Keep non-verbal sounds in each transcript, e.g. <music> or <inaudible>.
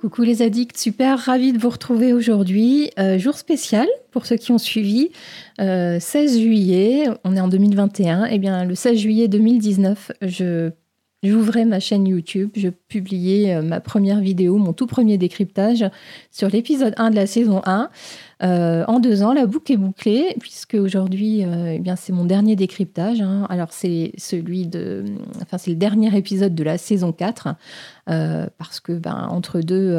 Coucou les addicts, super ravi de vous retrouver aujourd'hui. Euh, jour spécial pour ceux qui ont suivi. 16 euh, juillet, on est en 2021. Eh bien, le 16 juillet 2019, je J'ouvrais ma chaîne YouTube, je publiais euh, ma première vidéo, mon tout premier décryptage sur l'épisode 1 de la saison 1. Euh, en deux ans, la boucle est bouclée, puisque aujourd'hui, eh bien, c'est mon dernier décryptage. Hein. Alors, c'est celui de. Enfin, c'est le dernier épisode de la saison 4, euh, parce que, ben, entre deux,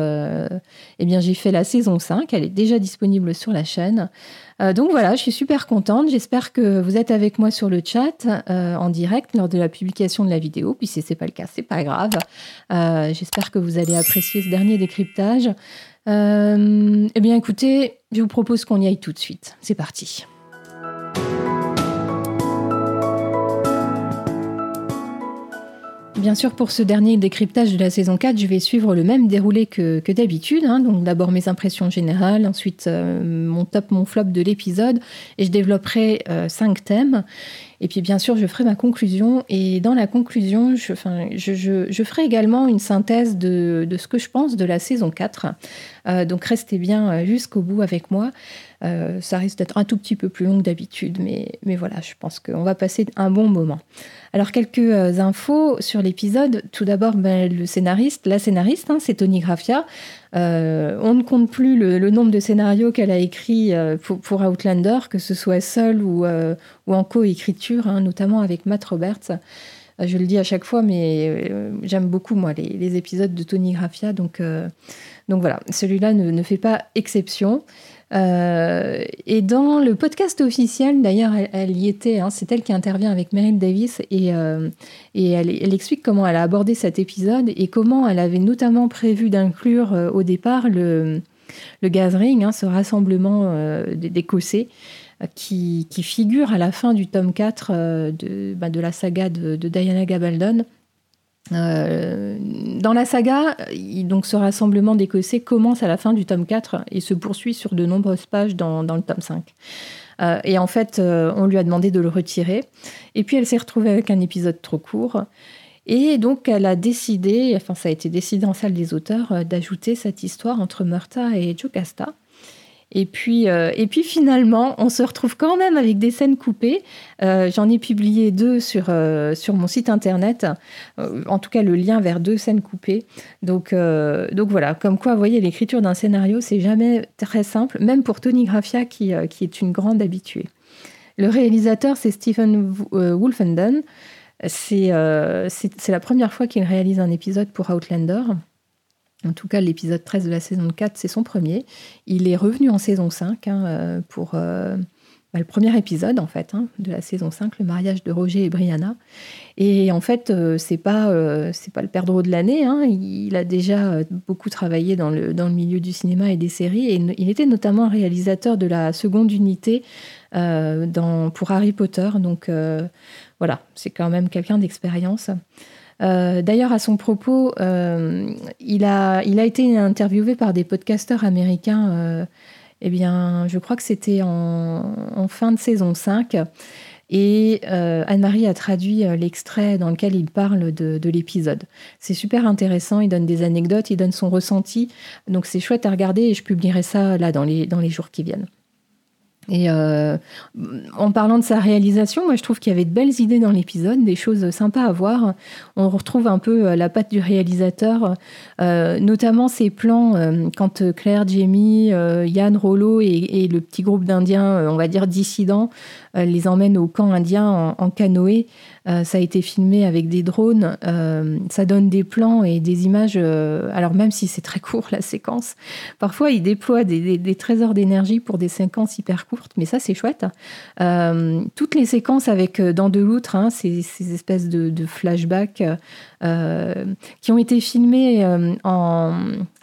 eh bien, j'ai fait la saison 5. Elle est déjà disponible sur la chaîne. donc voilà, je suis super contente. J'espère que vous êtes avec moi sur le chat en direct lors de la publication de la vidéo. Puis si c'est pas le cas, c'est pas grave. J'espère que vous allez apprécier ce dernier décryptage. Euh, eh bien, écoutez, je vous propose qu'on y aille tout de suite. C'est parti. Bien sûr, pour ce dernier décryptage de la saison 4, je vais suivre le même déroulé que, d'habitude. Hein. Donc d'abord mes impressions générales, ensuite euh, mon top, mon flop de l'épisode, et je développerai euh, cinq thèmes. Et puis bien sûr, je ferai ma conclusion. Et dans la conclusion, je, ferai également une synthèse de, ce que je pense de la saison 4. Euh, donc restez bien jusqu'au bout avec moi. Ça risque d'être un tout petit peu plus long que d'habitude, mais, mais voilà, je pense qu'on va passer un bon moment. Alors quelques euh, infos sur l'épisode. Tout d'abord, ben, le scénariste, la scénariste, hein, c'est Tony Graffia. Euh, on ne compte plus le, nombre de scénarios qu'elle a écrits euh, pour, Outlander, que ce soit seul ou, en co-écriture, hein, notamment avec Matt Roberts. Je le dis à chaque fois, mais j'aime beaucoup moi les, épisodes de Tony Graffia, donc donc voilà, celui-là ne, fait pas exception. Euh, et dans le podcast officiel, d'ailleurs, elle, y était, hein, c'est elle qui intervient avec Meryl Davis et, euh, elle, explique comment elle a abordé cet épisode et comment elle avait notamment prévu d'inclure euh, au départ le, le gathering, hein, ce rassemblement d'Écossais. Qui, qui, figure à la fin du tome 4 de, bah, de la saga de Diana Gabaldon, euh, dans la saga, donc ce rassemblement d'Écossais commence à la fin du tome 4 et se poursuit sur de nombreuses pages dans, le tome 5. Euh, et en fait, euh, on lui a demandé de le retirer. Et puis elle s'est retrouvée avec un épisode trop court. Et donc elle a décidé, enfin ça a été décidé en salle des auteurs, d'ajouter cette histoire entre Murta et Jocasta. Et puis, euh, et puis finalement, on se retrouve quand même avec des scènes coupées. Euh, j'en ai publié deux sur, euh, sur mon site internet, en tout cas le lien vers deux scènes coupées. Donc, donc voilà, comme quoi, vous voyez, l'écriture d'un scénario, c'est jamais très simple, même pour Tony Graffia qui, qui est une grande habituée. Le réalisateur, c'est Stephen Wolfenden. C'est la première fois qu'il réalise un épisode pour Outlander. En tout cas, l'épisode 13 de la saison 4, c'est son premier. Il est revenu en saison 5 hein, euh, pour euh, bah, le premier épisode, en fait, hein, de la saison 5, le mariage de Roger et Brianna. Et en fait, euh, c'est pas, c'est pas le perdreau de l'année. Hein. Il a déjà beaucoup travaillé dans le, dans le milieu du cinéma et des séries. Et il était notamment réalisateur de la seconde unité dans, pour Harry Potter. Donc voilà, c'est quand même quelqu'un d'expérience. Euh, d'ailleurs, à son propos, euh, il, a, été interviewé par des podcasteurs américains, euh, eh bien, je crois que c'était en, fin de saison 5. Et Anne-Marie a traduit l'extrait dans lequel il parle de, de l'épisode. C'est super intéressant, il donne des anecdotes, il donne son ressenti. Donc c'est chouette à regarder et je publierai ça là dans les jours qui viennent. Et euh, en parlant de sa réalisation, moi je trouve qu'il y avait de belles idées dans l'épisode, des choses sympas à voir. On retrouve un peu euh, la patte du réalisateur, euh, notamment ses plans quand Claire, Jamie, Yann, Rollo et, le petit groupe d'Indiens, on va dire dissidents, les emmènent au camp indien en canoë. Euh, ça a été filmé avec des drones. Euh, ça donne des plans et des images. Euh, alors même si c'est très court <laughs> la séquence, parfois ils déploient des, trésors d'énergie pour des séquences hyper courtes. Mais ça c'est chouette. toutes les séquences avec dans de l'outre, hein, ces, espèces de, flashbacks qui ont été filmés en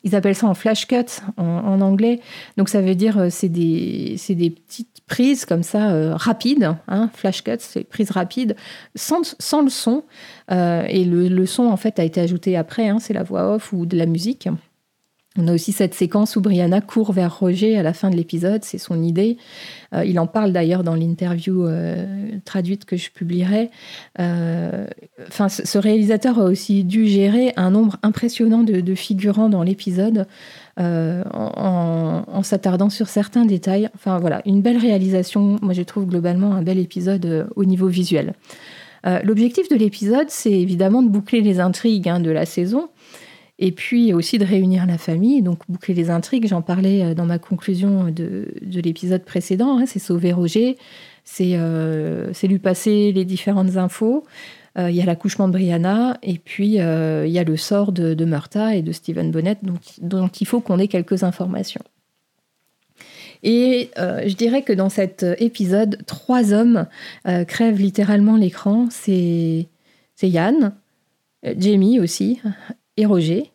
ils appellent ça en flash cut en, anglais. Donc ça veut dire c'est des, des petites prise comme ça, euh, rapide, hein, flash cut, c'est prise rapide, sans, sans le son. Euh, et le, le, son, en fait, a été ajouté après, hein, c'est la voix off ou de la musique. On a aussi cette séquence où Brianna court vers Roger à la fin de l'épisode, c'est son idée. Euh, il en parle d'ailleurs dans l'interview euh, traduite que je publierai. Euh, ce réalisateur a aussi dû gérer un nombre impressionnant de, figurants dans l'épisode. en, s'attardant sur certains détails. Enfin voilà, une belle réalisation. Moi, je trouve globalement un bel épisode au niveau visuel. L'objectif de l'épisode, c'est évidemment de boucler les intrigues hein, de la saison, et puis aussi de réunir la famille, donc boucler les intrigues. J'en parlais euh, dans ma conclusion de, l'épisode précédent. Hein, c'est sauver Roger, c'est euh, lui passer les différentes infos. Euh, il y a l'accouchement de Brianna, et puis il y a le sort de, de et de Stephen Bonnet, donc, dont il faut qu'on ait quelques informations. Et je dirais que dans cet épisode, trois hommes crèvent littéralement l'écran. C'est Yann, Jamie aussi, et Roger,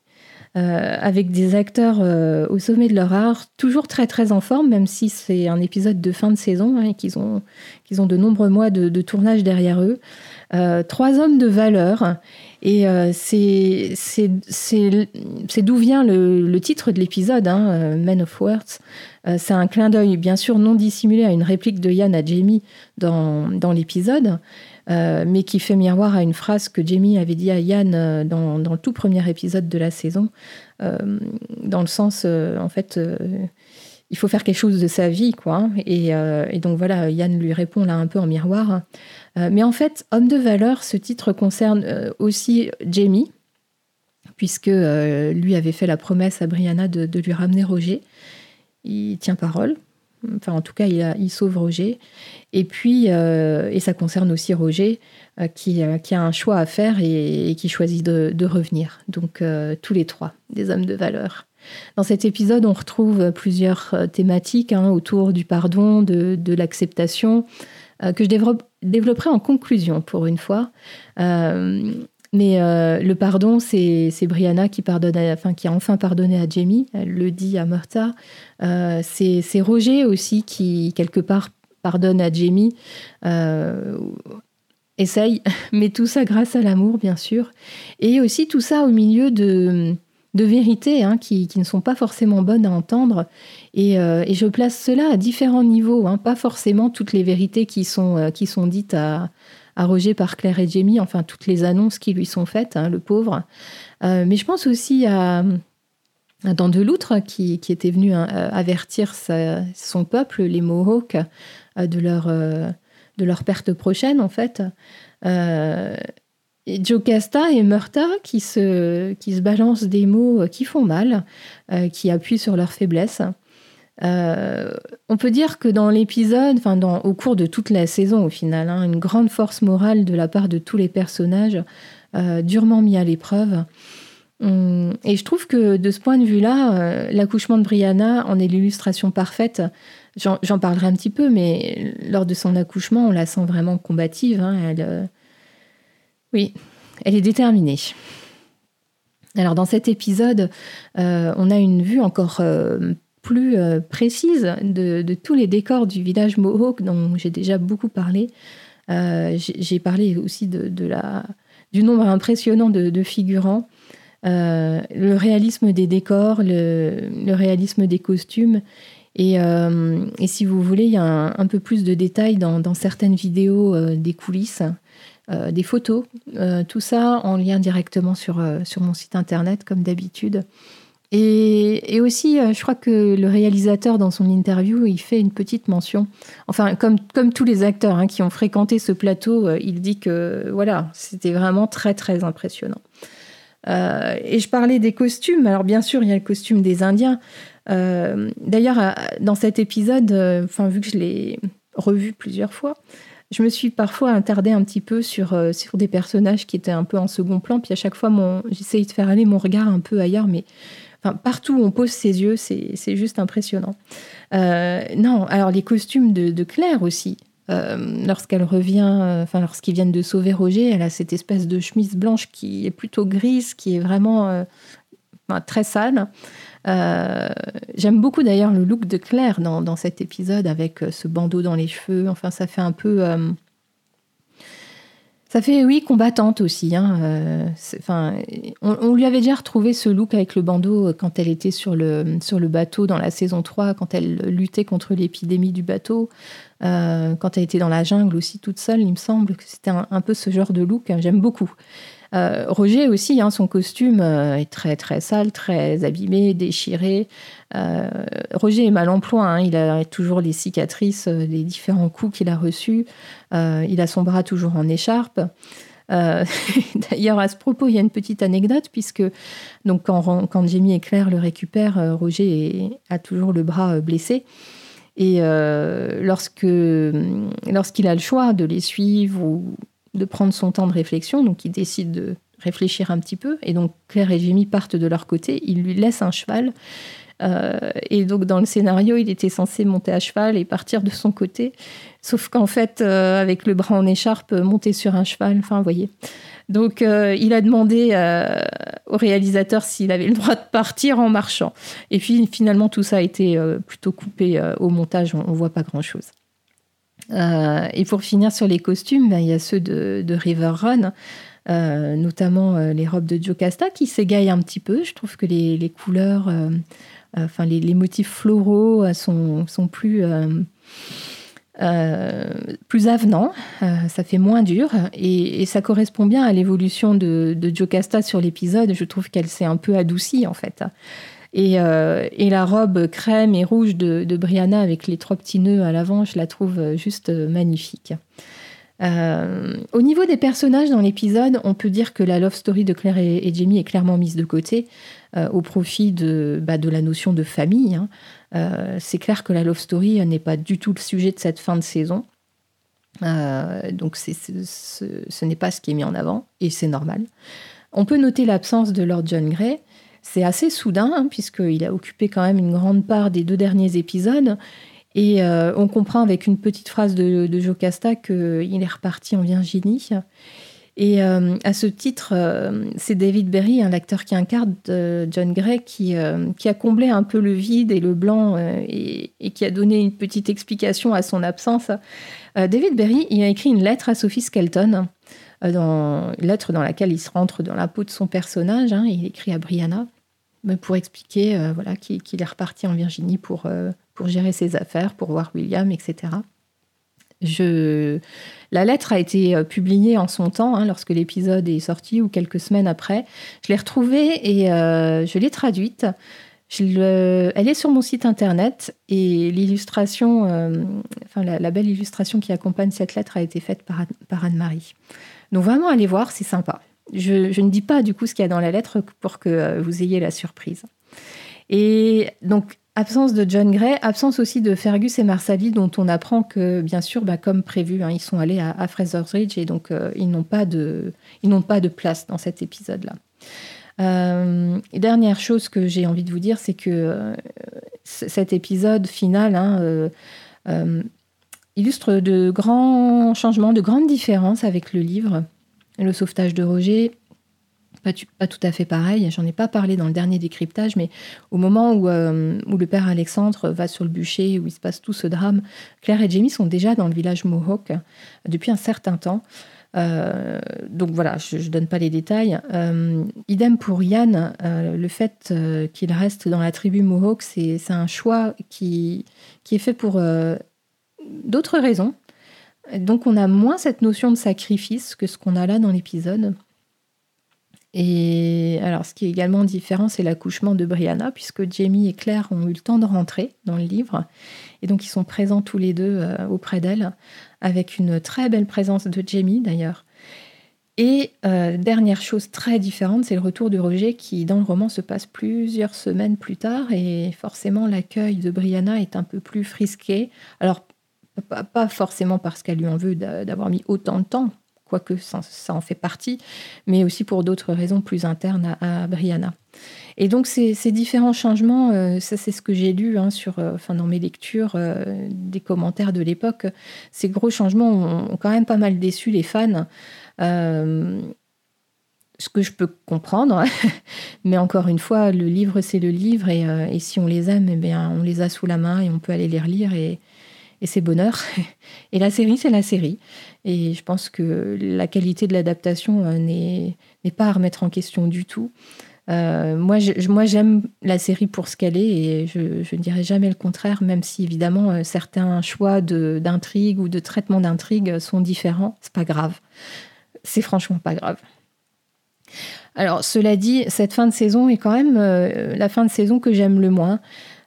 euh, avec des acteurs euh, au sommet de leur art, toujours très très en forme, même si c'est un épisode de fin de saison hein, et qu'ils ont, ont de nombreux mois de, tournage derrière eux. Euh, trois hommes de valeur. Et c'est, c'est, d'où vient le, titre de l'épisode, hein, Men of Words. c'est un clin d'œil, bien sûr, non dissimulé à une réplique de Yann à Jamie dans, dans l'épisode. Euh, mais qui fait miroir à une phrase que Jamie avait dit à Yann euh, dans, le tout premier épisode de la saison, euh, dans le sens, en fait, il faut faire quelque chose de sa vie, quoi. Et, et, donc voilà, Yann lui répond là un peu en miroir. mais en fait, homme de valeur, ce titre concerne aussi Jamie, puisque lui avait fait la promesse à Brianna de, de lui ramener Roger. Il tient parole. Enfin, en tout cas, il, sauve Roger. Et puis, euh, et ça concerne aussi Roger, euh, euh, qui, a un choix à faire et, qui choisit de, revenir. Donc, tous les trois, des hommes de valeur. Dans cet épisode, on retrouve plusieurs thématiques hein, autour du pardon, de, l'acceptation, que je développerai en conclusion pour une fois. Mais euh, le pardon, c'est Brianna qui, pardonne enfin, qui a enfin pardonné à Jamie, elle le dit à Martha. Euh, c'est Roger aussi qui, quelque part, pardonne à Jamie. Euh, essaye, <laughs> mais tout ça grâce à l'amour, bien sûr. Et aussi tout ça au milieu de, de vérités hein, qui, qui, ne sont pas forcément bonnes à entendre. Et, et je place cela à différents niveaux, hein, pas forcément toutes les vérités qui sont, qui sont dites à Roger par Claire et Jamie, enfin toutes les annonces qui lui sont faites, hein, le pauvre. Euh, mais je pense aussi à, à Dan qui, qui, était venu hein, euh, avertir son peuple, les Mohawks, euh, de, leur, de leur perte prochaine en fait. Et Jocasta et Murta qui se, qui se balancent des mots qui font mal, qui appuient sur leur faiblesse. Euh, on peut dire que dans l'épisode, enfin au cours de toute la saison au final, hein, une grande force morale de la part de tous les personnages, euh, durement mis à l'épreuve. Hum, et je trouve que de ce point de vue-là, euh, l'accouchement de Brianna en est l'illustration parfaite. J'en parlerai un petit peu, mais lors de son accouchement, on la sent vraiment combative. Hein, oui, elle est déterminée. Alors dans cet épisode, on a une vue encore plus euh, précise de, tous les décors du village Mohawk dont j'ai déjà beaucoup parlé. Euh, j'ai parlé aussi de, la, du nombre impressionnant de, figurants, euh, le réalisme des décors, le, réalisme des costumes. Et, si vous voulez, il y a un, peu plus de détails dans, certaines vidéos des coulisses, des photos, tout ça en lien directement sur, sur mon site internet, comme d'habitude. Et, aussi, euh, je crois que le réalisateur, dans son interview, il fait une petite mention. Enfin, comme, comme tous les acteurs hein, qui ont fréquenté ce plateau, euh, il dit que voilà, c'était vraiment très, très impressionnant. Euh, et je parlais des costumes. Alors, bien sûr, il y a le costume des Indiens. D'ailleurs, dans cet épisode, enfin, vu que je l'ai revu plusieurs fois, je me suis parfois attardée un petit peu sur, sur des personnages qui étaient un peu en second plan. Puis à chaque fois, j'essayais de faire aller mon regard un peu ailleurs, mais partout où on pose ses yeux, c'est juste impressionnant. Euh, non, alors les costumes de, Claire aussi. Euh, lorsqu'elle revient, euh, enfin lorsqu'ils viennent de sauver Roger, elle a cette espèce de chemise blanche qui est plutôt grise, qui est vraiment très sale. J'aime beaucoup d'ailleurs le look de Claire dans, dans, cet épisode avec ce bandeau dans les cheveux. Enfin, ça fait un peu Ça fait, oui, combattante aussi. Hein. Euh, on, lui avait déjà retrouvé ce look avec le bandeau euh, quand elle était sur le, bateau dans la saison 3, quand elle luttait contre l'épidémie du bateau, euh, quand elle était dans la jungle aussi toute seule, il me semble que c'était un, peu ce genre de look. Hein. J'aime beaucoup. Euh, Roger aussi, hein, son costume euh, est très très sale, très abîmé, déchiré. Euh, Roger est mal en hein. il a toujours les cicatrices des différents coups qu'il a reçus. il a son bras toujours en écharpe. <laughs> D'ailleurs, à ce propos, il y a une petite anecdote, puisque donc, quand, quand Jamie et Claire le récupèrent, Roger a toujours le bras blessé. Et lorsque lorsqu'il a le choix de les suivre ou de prendre son temps de réflexion, donc il décide de réfléchir un petit peu, et donc Claire et Jamie partent de leur côté, il lui laisse un cheval, euh, et donc dans le scénario, il était censé monter à cheval et partir de son côté, sauf qu'en fait, euh, avec le bras en écharpe, monter sur un cheval, enfin, vous voyez. Donc euh, il a demandé au réalisateur s'il avait le droit de partir en marchant. Et puis finalement, tout ça a été plutôt coupé au montage, on ne voit pas grand-chose. Euh, et pour finir sur les costumes, ben, il y a ceux de, River Run, euh, notamment euh, les robes de Jocasta qui s'égaillent un petit peu. Je trouve que les, couleurs, enfin les, motifs floraux sont, plus, plus avenants, ça fait moins dur et, ça correspond bien à l'évolution de, de Jocasta sur l'épisode. Je trouve qu'elle s'est un peu adoucie en fait. Euh, et, la robe crème et rouge de, Brianna avec les trois petits nœuds à l'avant, je la trouve euh, juste euh, magnifique. au niveau des personnages dans l'épisode, on peut dire que la love story de Claire et, Jamie est clairement mise de côté au profit de, bah, de, la notion de famille. Hein. c'est clair que la love story n'est pas du tout le sujet de cette fin de saison. donc ce, ce n'est pas ce qui est mis en avant et c'est normal. On peut noter l'absence de Lord John Grey, c'est assez soudain, hein, puisqu'il a occupé quand même une grande part des deux derniers épisodes. Et euh, on comprend avec une petite phrase de, Jocasta qu'il est reparti en Virginie. Et euh, à ce titre, euh, c'est David Berry, un l'acteur qui incarne John Gray, qui, qui, a comblé un peu le vide et le blanc et, et, qui a donné une petite explication à son absence. David Berry, il a écrit une lettre à Sophie Skelton euh, dans lettre dans laquelle il se rentre dans la peau de son personnage. Hein, il écrit à Brianna pour expliquer euh, voilà, qu'il est reparti en Virginie pour, euh, pour gérer ses affaires, pour voir William, etc. La lettre a été publiée en son temps, hein, lorsque l'épisode est sorti, ou quelques semaines après. Je l'ai retrouvée et je l'ai traduite. Elle est sur mon site internet et l'illustration, enfin la, belle illustration qui accompagne cette lettre a été faite par, par Anne-Marie. Donc vraiment, allez voir, c'est sympa. Je, ne dis pas du coup ce qu'il y a dans la lettre pour que euh, vous ayez la surprise. Et donc, absence de John Gray, absence aussi de Fergus et Marsali, dont on apprend que, bien sûr, bah, comme prévu, hein, ils sont allés à, Fraser's Ridge et donc euh, ils n'ont pas, de, pas de place dans cet épisode-là. Euh, dernière chose que j'ai envie de vous dire, c'est que cet épisode final hein, illustre de grands changements, de grandes différences avec le livre. Le sauvetage de Roger, pas, tout à fait pareil. J'en ai pas parlé dans le dernier décryptage, mais au moment où, euh, où, le père Alexandre va sur le bûcher, où il se passe tout ce drame, Claire et Jamie sont déjà dans le village Mohawk depuis un certain temps. Euh, donc voilà, je ne donne pas les détails. Euh, idem pour Yann, le fait qu'il reste dans la tribu Mohawk, c'est un choix qui, qui est fait pour d'autres raisons. Donc on a moins cette notion de sacrifice que ce qu'on a là dans l'épisode. Et alors ce qui est également différent, c'est l'accouchement de Brianna, puisque Jamie et Claire ont eu le temps de rentrer dans le livre. Et donc ils sont présents tous les deux euh, auprès d'elle, avec une très belle présence de Jamie d'ailleurs. Et euh, dernière chose très différente, c'est le retour de Roger qui, dans le roman, se passe plusieurs semaines plus tard. Et forcément, l'accueil de Brianna est un peu plus frisqué. Alors, pas, forcément parce qu'elle lui en veut d'avoir mis autant de temps, quoique ça, ça, en fait partie, mais aussi pour d'autres raisons plus internes à, Brianna. Et donc ces, différents changements, euh, ça c'est ce que j'ai lu hein, sur, euh, enfin, dans mes lectures euh, des commentaires de l'époque, ces gros changements ont, quand même pas mal déçu les fans. ce que je peux comprendre, <laughs> mais encore une fois, le livre c'est le livre et, et, si on les aime, eh bien, on les a sous la main et on peut aller les relire et, et c'est bonheur. Et la série, c'est la série. Et je pense que la qualité de l'adaptation n'est pas à remettre en question du tout. Euh, moi, j'aime la série pour ce qu'elle est et je, ne dirais jamais le contraire, même si évidemment euh, certains choix d'intrigue ou de traitement d'intrigue sont différents. C'est pas grave. C'est franchement pas grave. Alors, cela dit, cette fin de saison est quand même euh, la fin de saison que j'aime le moins.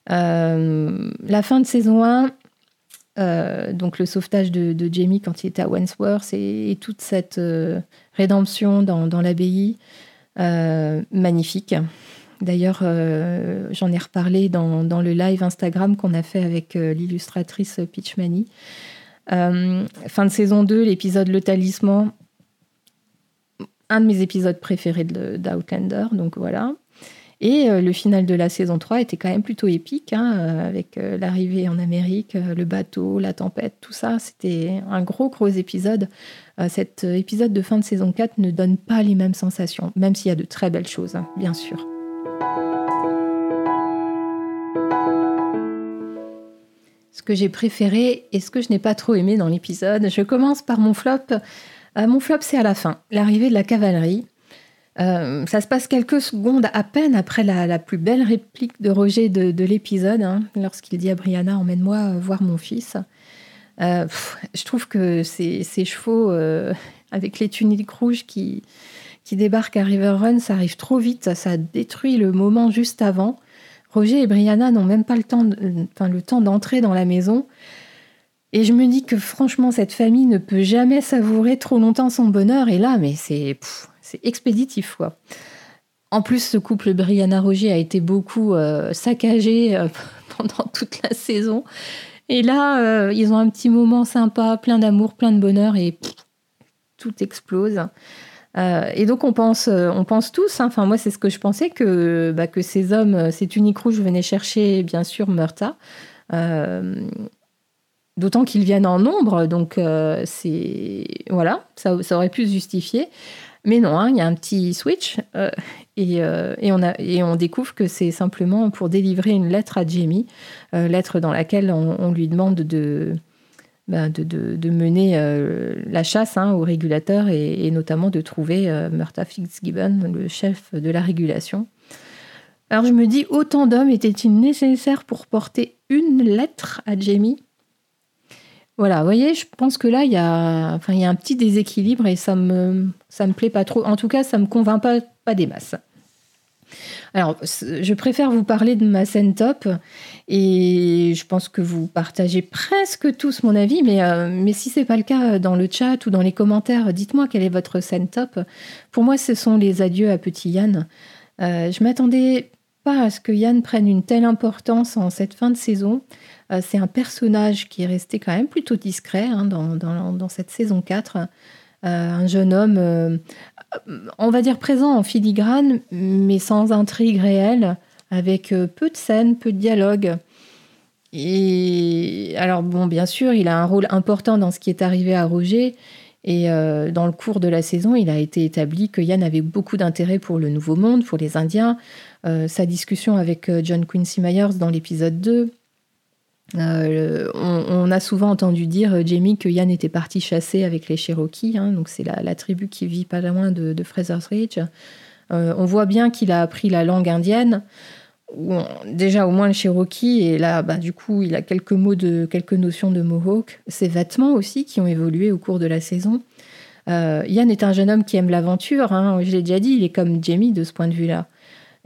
la fin de saison 1, donc le sauvetage de, Jamie quand il était à Wentworth et, toute cette rédemption dans, l'abbaye. Euh, magnifique. D'ailleurs, euh, j'en ai reparlé dans, le live Instagram qu'on a fait avec euh, l'illustratrice Pitchmani. fin de saison 2, l'épisode Le Talisman, un de mes épisodes préférés d'Outlander, donc voilà. Et le final de la saison 3 était quand même plutôt épique, hein, avec l'arrivée en Amérique, le bateau, la tempête, tout ça. C'était un gros, gros épisode. Euh, cet épisode de fin de saison 4 ne donne pas les mêmes sensations, même s'il y a de très belles choses, hein, bien sûr. Ce que j'ai préféré et ce que je n'ai pas trop aimé dans l'épisode, je commence par mon flop. Euh, mon flop, c'est à la fin, l'arrivée de la cavalerie. Euh, ça se passe quelques secondes à peine après la, plus belle réplique de Roger de, l'épisode, hein, lorsqu'il dit à Brianna Emmène-moi voir mon fils. Euh, je trouve que ces, chevaux euh, avec les tuniques rouges qui, qui débarquent à River Run, ça arrive trop vite, ça, détruit le moment juste avant. Roger et Brianna n'ont même pas le temps, enfin, le temps d'entrer dans la maison. Et je me dis que franchement, cette famille ne peut jamais savourer trop longtemps son bonheur. Et là, mais c'est expéditif, quoi. En plus, ce couple Brianna-Roger a été beaucoup euh, saccagé <laughs> pendant toute la saison. Et là, euh, ils ont un petit moment sympa, plein d'amour, plein de bonheur et tout explose. Euh, et donc on pense, euh, on pense tous, hein, enfin moi c'est ce que je pensais, que, bah, que ces hommes, ces tuniques rouges venaient chercher bien sûr Murta. D'autant qu'ils viennent en nombre, donc c'est voilà, ça, ça, aurait pu se justifier. Mais non, hein, il y a un petit switch euh, euh, et, on découvre que c'est simplement pour délivrer une lettre à Jamie, euh, lettre dans laquelle on, lui demande de, ben, mener la chasse hein, au régulateur et, notamment de trouver Murta Fitzgibbon, le chef de la régulation. Alors je me dis, autant d'hommes étaient-ils nécessaires pour porter une lettre à Jamie? Voilà, vous voyez, je pense que là, il y a, enfin, il y a un petit déséquilibre et ça me, me plaît pas trop. En tout cas, ça me convainc pas, des masses. Alors, je préfère vous parler de ma scène top et je pense que vous partagez presque tous mon avis, mais, euh, si c'est pas le cas dans le chat ou dans les commentaires, dites-moi quelle est votre scène top. Pour moi, ce sont les adieux à petit Yann. Euh, je m'attendais pas à ce que Yann prenne une telle importance en cette fin de saison. Euh, c'est un personnage qui est resté quand même plutôt discret hein, dans, cette saison 4. Euh, un jeune homme, euh, on va dire présent en filigrane, mais sans intrigue réelle, avec peu de scènes, peu de dialogues. Et alors, bon, bien sûr, il a un rôle important dans ce qui est arrivé à Roger. Et dans le cours de la saison, il a été établi que Yann avait beaucoup d'intérêt pour le Nouveau Monde, pour les Indiens. Sa discussion avec John Quincy Myers dans l'épisode 2, euh, on, a souvent entendu dire, euh, Jamie, que Yann était parti chasser avec les Cherokees, hein, donc c'est la, tribu qui vit pas loin de, Fraser's Ridge. Euh, on voit bien qu'il a appris la langue indienne, déjà au moins le Cherokee, et là, bah, du coup, il a quelques mots de quelques notions de Mohawk. Ses vêtements aussi qui ont évolué au cours de la saison. Yann est un jeune homme qui aime l'aventure, hein, je l'ai déjà dit, il est comme Jamie de ce point de vue-là.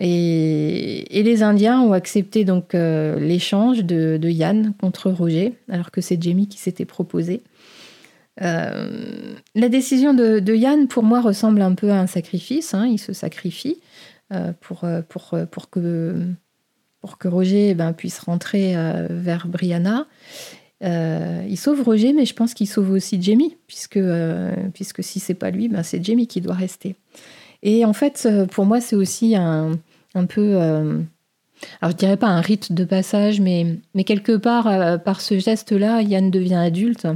Et, les Indiens ont accepté donc euh, l'échange de, Yann contre Roger, alors que c'est Jamie qui s'était proposé. Euh, la décision de, Yann, pour moi, ressemble un peu à un sacrifice. Hein. il se sacrifie euh, pour, pour, pour, que, pour que Roger ben, puisse rentrer vers Brianna. il sauve Roger, mais je pense qu'il sauve aussi Jamie, puisque, puisque si c'est pas lui, ben, c'est Jamie qui doit rester. Et en fait, pour moi, c'est aussi un, un peu, euh, alors je dirais pas un rite de passage, mais, quelque part, euh, par ce geste-là, Yann devient adulte.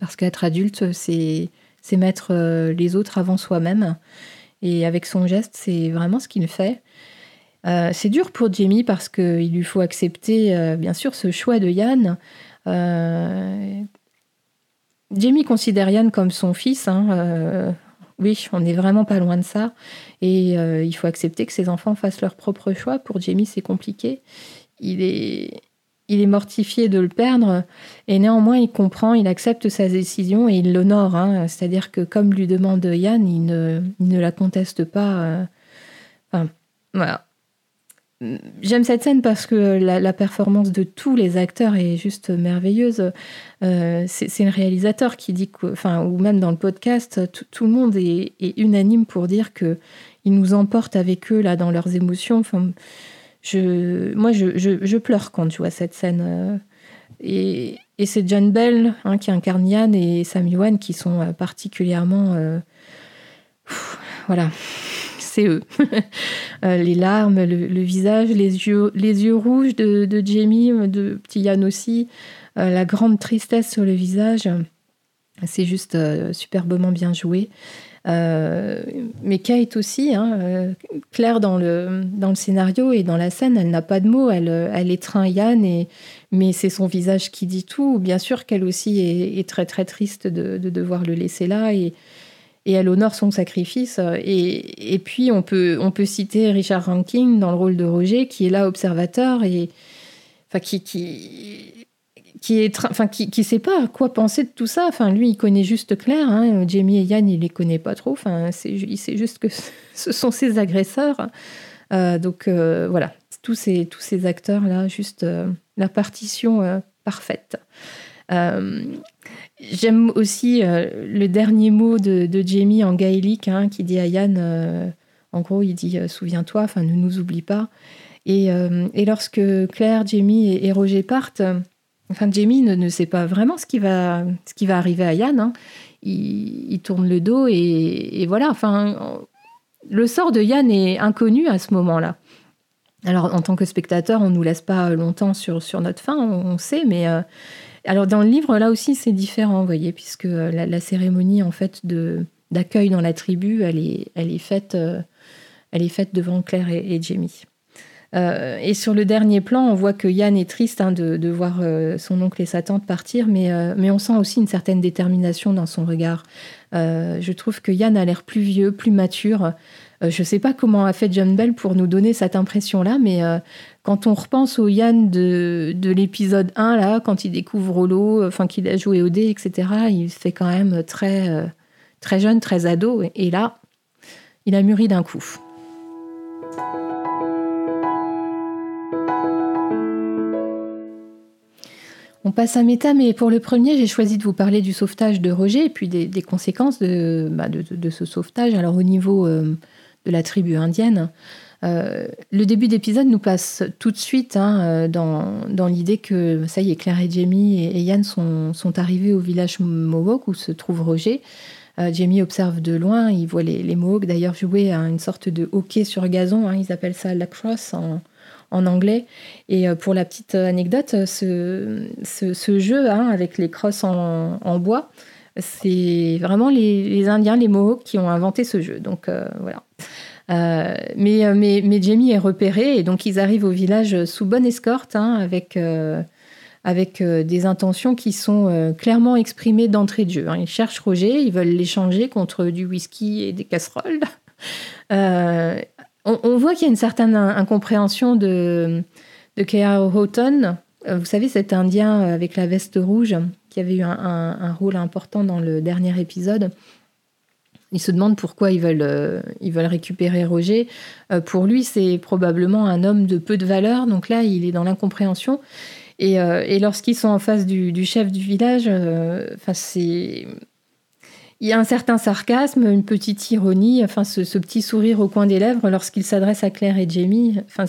Parce qu'être adulte, c'est, c'est mettre euh, les autres avant soi-même. Et avec son geste, c'est vraiment ce qu'il fait. c'est dur pour Jamie parce qu'il lui faut accepter, bien sûr, ce choix de Yann. Jamie considère Yann comme son fils. Hein, oui, on n'est vraiment pas loin de ça. Et il faut accepter que ses enfants fassent leur propre choix. Pour Jamie, c'est compliqué. Il est, mortifié de le perdre, et néanmoins il comprend, il accepte sa décision et il l'honore. Hein. C'est-à-dire que comme lui demande Yann, il ne, la conteste pas. Euh. Voilà. J'aime cette scène parce que la, performance de tous les acteurs est juste merveilleuse. Euh, c'est le réalisateur qui dit, enfin, ou même dans le podcast, tout le monde est, unanime pour dire que il nous emporte avec eux là dans leurs émotions. Enfin, je, moi, je, pleure quand je vois cette scène. Euh. Et, c'est John Bell hein, qui incarne Yann et Sam Yuan qui sont euh, particulièrement. Voilà, c'est eux. <laughs> les larmes, le, visage, les yeux, les yeux rouges de, Jamie, de petit Yann aussi, la grande tristesse sur le visage. C'est juste superbement bien joué. Euh, mais Kate aussi, hein, euh, Claire dans le, dans le scénario et dans la scène, elle n'a pas de mots, elle, elle étreint Yann, et, mais c'est son visage qui dit tout. Bien sûr qu'elle aussi est, très très triste de, de, devoir le laisser là, et, et elle honore son sacrifice. Et, et, puis on peut, on peut citer Richard Rankin dans le rôle de Roger, qui est là observateur, et enfin, qui, qui qui est, enfin, qui, qui sait pas quoi penser de tout ça. Enfin, lui, il connaît juste Claire. Hein. Jamie et Yann, il les connaît pas trop. Enfin, il sait juste que ce sont ses agresseurs. Euh, donc euh, voilà, tous ces, tous ces acteurs là, juste euh, la partition parfaite. J'aime aussi le dernier mot de, Jamie en gaélique, hein, qui dit à Yann, en gros, il dit souviens-toi, enfin, ne nous oublie pas. Et, lorsque Claire, Jamie et, Roger partent Enfin, Jamie ne, sait pas vraiment ce qui va, ce qui va arriver à Yann. Hein. Il, tourne le dos et, voilà. Enfin, le sort de Yann est inconnu à ce moment-là. Alors, en tant que spectateur, on ne nous laisse pas longtemps sur, sur notre fin, on, sait, mais euh, alors dans le livre, là aussi, c'est différent, vous voyez, puisque la, cérémonie en fait de d'accueil dans la tribu, elle est, elle est faite, euh, elle est faite devant Claire et, Jamie. Euh, et sur le dernier plan, on voit que Yann est triste hein, de, voir euh, son oncle et sa tante partir, mais, euh, mais on sent aussi une certaine détermination dans son regard. je trouve que Yann a l'air plus vieux, plus mature. Je ne sais pas comment a fait John Bell pour nous donner cette impression-là, mais quand on repense au Yann de, de l'épisode 1, là, quand il découvre Holo, enfin qu'il a joué au dé, etc., il fait quand même très, très jeune, très ado. Et là, il a mûri d'un coup. On passe à méta, mais pour le premier, j'ai choisi de vous parler du sauvetage de Roger et puis des, conséquences bah, de, ce sauvetage. Alors au niveau euh, de la tribu indienne, euh, le début d'épisode nous passe tout de suite hein, euh, dans, dans l'idée que ça y est, Claire et Jamie et, Yann sont, sont, arrivés au village Mohawk où se trouve Roger. Jamie observe de loin, il voit les, les Mohawks d'ailleurs jouer à une sorte de hockey sur gazon, hein, ils appellent ça lacrosse en, en anglais. Et euh, pour la petite anecdote, ce, ce, jeu hein, avec les crosses en, bois, c'est vraiment les, Indiens, les Mohawks, qui ont inventé ce jeu. Donc euh, voilà. Euh, mais, mais, mais, Jamie est repéré et donc ils arrivent au village sous bonne escorte hein, avec, avec des intentions qui sont clairement exprimées d'entrée de jeu. Hein. Ils cherchent Roger, ils veulent l'échanger contre du whisky et des casseroles <laughs> on, voit qu'il y a une certaine incompréhension de, de K.R. Houghton. Euh, vous savez, cet Indien avec la veste rouge qui avait eu un, rôle important dans le dernier épisode. Il se demande pourquoi ils veulent, euh, ils veulent récupérer Roger. Euh, pour lui, c'est probablement un homme de peu de valeur. Donc là, il est dans l'incompréhension. Et, lorsqu'ils sont en face du, chef du village, c'est il y a un certain sarcasme, une petite ironie, enfin ce, petit sourire au coin des lèvres lorsqu'il s'adresse à Claire et Jamie. Enfin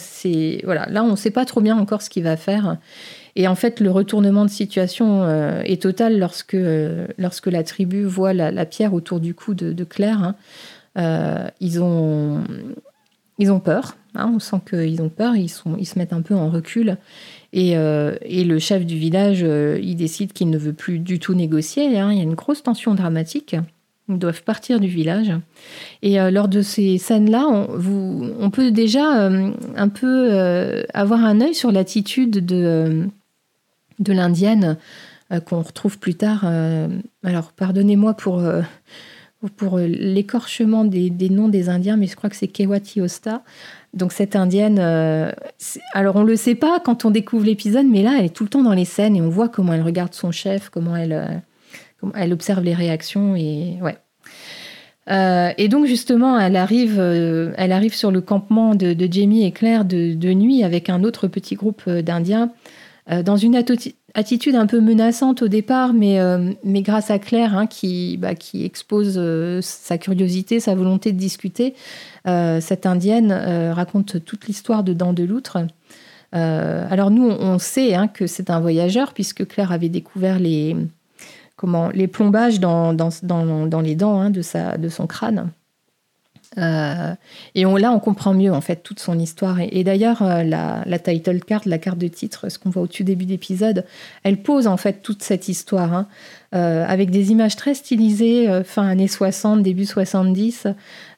voilà, là on ne sait pas trop bien encore ce qu'il va faire. Et en fait, le retournement de situation euh, est total lorsque, euh, lorsque la tribu voit la, pierre autour du cou de, Claire. Hein. Euh, ils, ont, ils ont peur. Hein. on sent qu'ils ont peur. Ils, sont, ils se mettent un peu en recul. Euh, et, le chef du village, il décide qu'il ne veut plus du tout négocier. Hein. Il y a une grosse tension dramatique. Ils doivent partir du village. Et lors de ces scènes-là, on, on, peut déjà un peu avoir un œil sur l'attitude de, de l'indienne qu'on retrouve plus tard. alors, pardonnez-moi pour, pour l'écorchement des, noms des Indiens, mais je crois que c'est Kewati Osta. Donc cette indienne, alors on le sait pas quand on découvre l'épisode, mais là elle est tout le temps dans les scènes et on voit comment elle regarde son chef, comment elle, elle observe les réactions et ouais. Euh, et donc justement, elle arrive, euh, elle arrive sur le campement de, Jamie et Claire de, nuit avec un autre petit groupe euh, dans une attitude un peu menaçante au départ, mais, mais grâce à Claire hein, qui, bah, qui expose sa curiosité, sa volonté de discuter, cette Indienne raconte toute l'histoire de Dents de Loutre. alors nous, on, sait hein, que c'est un voyageur puisque Claire avait découvert les comment les plombages dans, dans, dans, les dents hein, de, sa, de son crâne. Euh, et on, là, on comprend mieux en fait toute son histoire. Et, d'ailleurs, euh, la, title card, la carte de titre, ce qu'on voit au tout début d'épisode, elle pose en fait toute cette histoire hein, euh, avec des images très stylisées, fin années 60, début 70.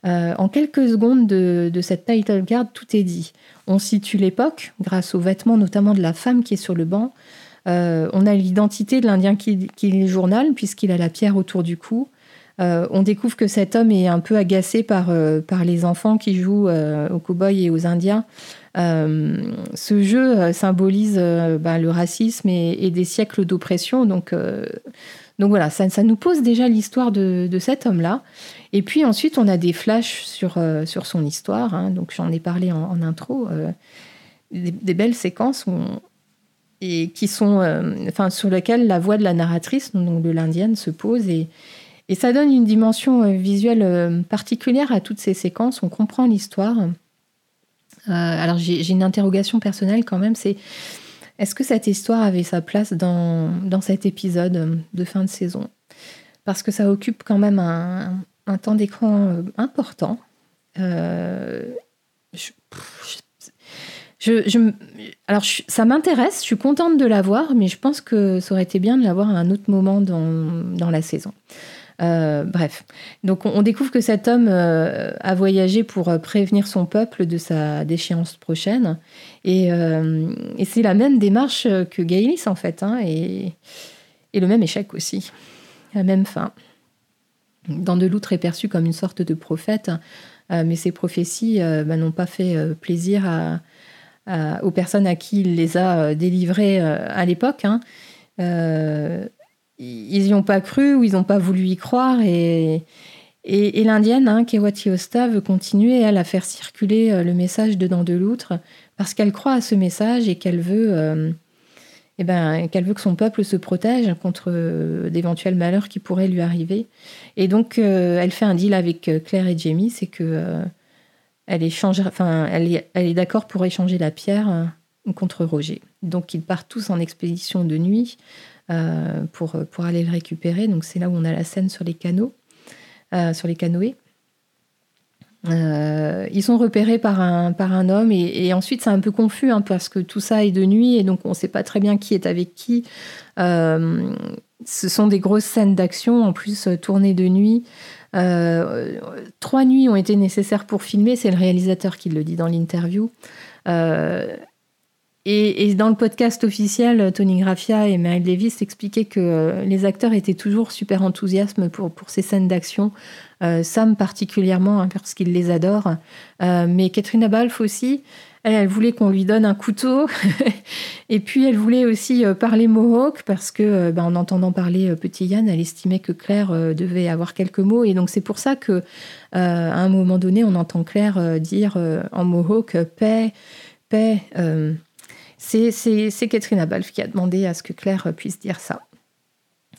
en quelques secondes de, cette title card, tout est dit. On situe l'époque grâce aux vêtements, notamment de la femme qui est sur le banc. On a l'identité de l'Indien qui, qui lit le journal, puisqu'il a la pierre autour du cou. Euh, on découvre que cet homme est un peu agacé par, euh, par les enfants qui jouent aux cow-boys et aux Indiens. ce jeu symbolise bah, le racisme et, des siècles d'oppression. Donc, donc voilà, ça, nous pose déjà l'histoire de, cet homme-là. Et puis ensuite, on a des flashs sur, sur son histoire. Hein. Donc j'en ai parlé en, intro. Des, belles séquences et qui sont, euh, enfin, sur lesquelles la voix de la narratrice, donc de l'indienne, se pose et, et ça donne une dimension euh, visuelle euh, particulière à toutes ces séquences. On comprend l'histoire. alors j'ai une interrogation personnelle quand même, c'est est-ce que cette histoire avait sa place dans, dans cet épisode de fin de saison? Parce que ça occupe quand même un, un temps d'écran important. Euh, alors, ça m'intéresse, je suis contente de l'avoir, mais je pense que ça aurait été bien de l'avoir à un autre moment dans, la saison. Euh, bref, donc on, découvre que cet homme euh, a voyagé pour euh, prévenir son peuple de sa déchéance prochaine, et, c'est la même démarche que Gaëlis en fait, hein, et, le même échec aussi, la même fin. De est perçu comme une sorte de prophète, mais ces prophéties bah, n'ont pas fait plaisir aux personnes à qui il les a délivrés euh, à l'époque. Hein. Ils n'y ont pas cru ou ils n'ont pas voulu y croire. Et, et, l'indienne, hein, Kewati veut continuer, elle, à faire circuler le message de Dans de l'Outre parce qu'elle croit à ce message et qu'elle veut, eh ben, qu'elle veut que son peuple se protège contre d'éventuels malheurs qui pourraient lui arriver. Et donc, elle fait un deal avec Claire et Jamie, c'est que est, enfin, elle est, d'accord pour échanger la pierre euh, contre Roger. Donc ils partent tous en expédition de nuit euh, pour, pour aller le récupérer. Donc c'est là où on a la scène sur les canaux, euh, sur les canoës. ils sont repérés par un, par un homme et, ensuite c'est un peu confus hein, parce que tout ça est de nuit et donc on ne sait pas très bien qui est avec qui. ce sont des grosses scènes d'action en plus tournées de nuit. Euh, trois nuits ont été nécessaires pour filmer, c'est le réalisateur qui le dit dans l'interview. Euh, et, dans le podcast officiel, Tony Graffia et Mary Davis expliquaient que euh, les acteurs étaient toujours super enthousiastes pour, pour ces scènes d'action. Sam particulièrement, hein, parce qu'il les adore. mais Katrina Balfe aussi. Elle, voulait qu'on lui donne un couteau. <laughs> et puis, elle voulait aussi euh, parler Mohawk parce que, euh, ben, en entendant parler euh, Petit Yann, elle estimait que Claire devait avoir quelques mots. Et donc, c'est pour ça que, à un moment donné, on entend Claire dire en Mohawk paix, paix. C'est Catherine Balfe qui a demandé à ce que Claire puisse dire ça.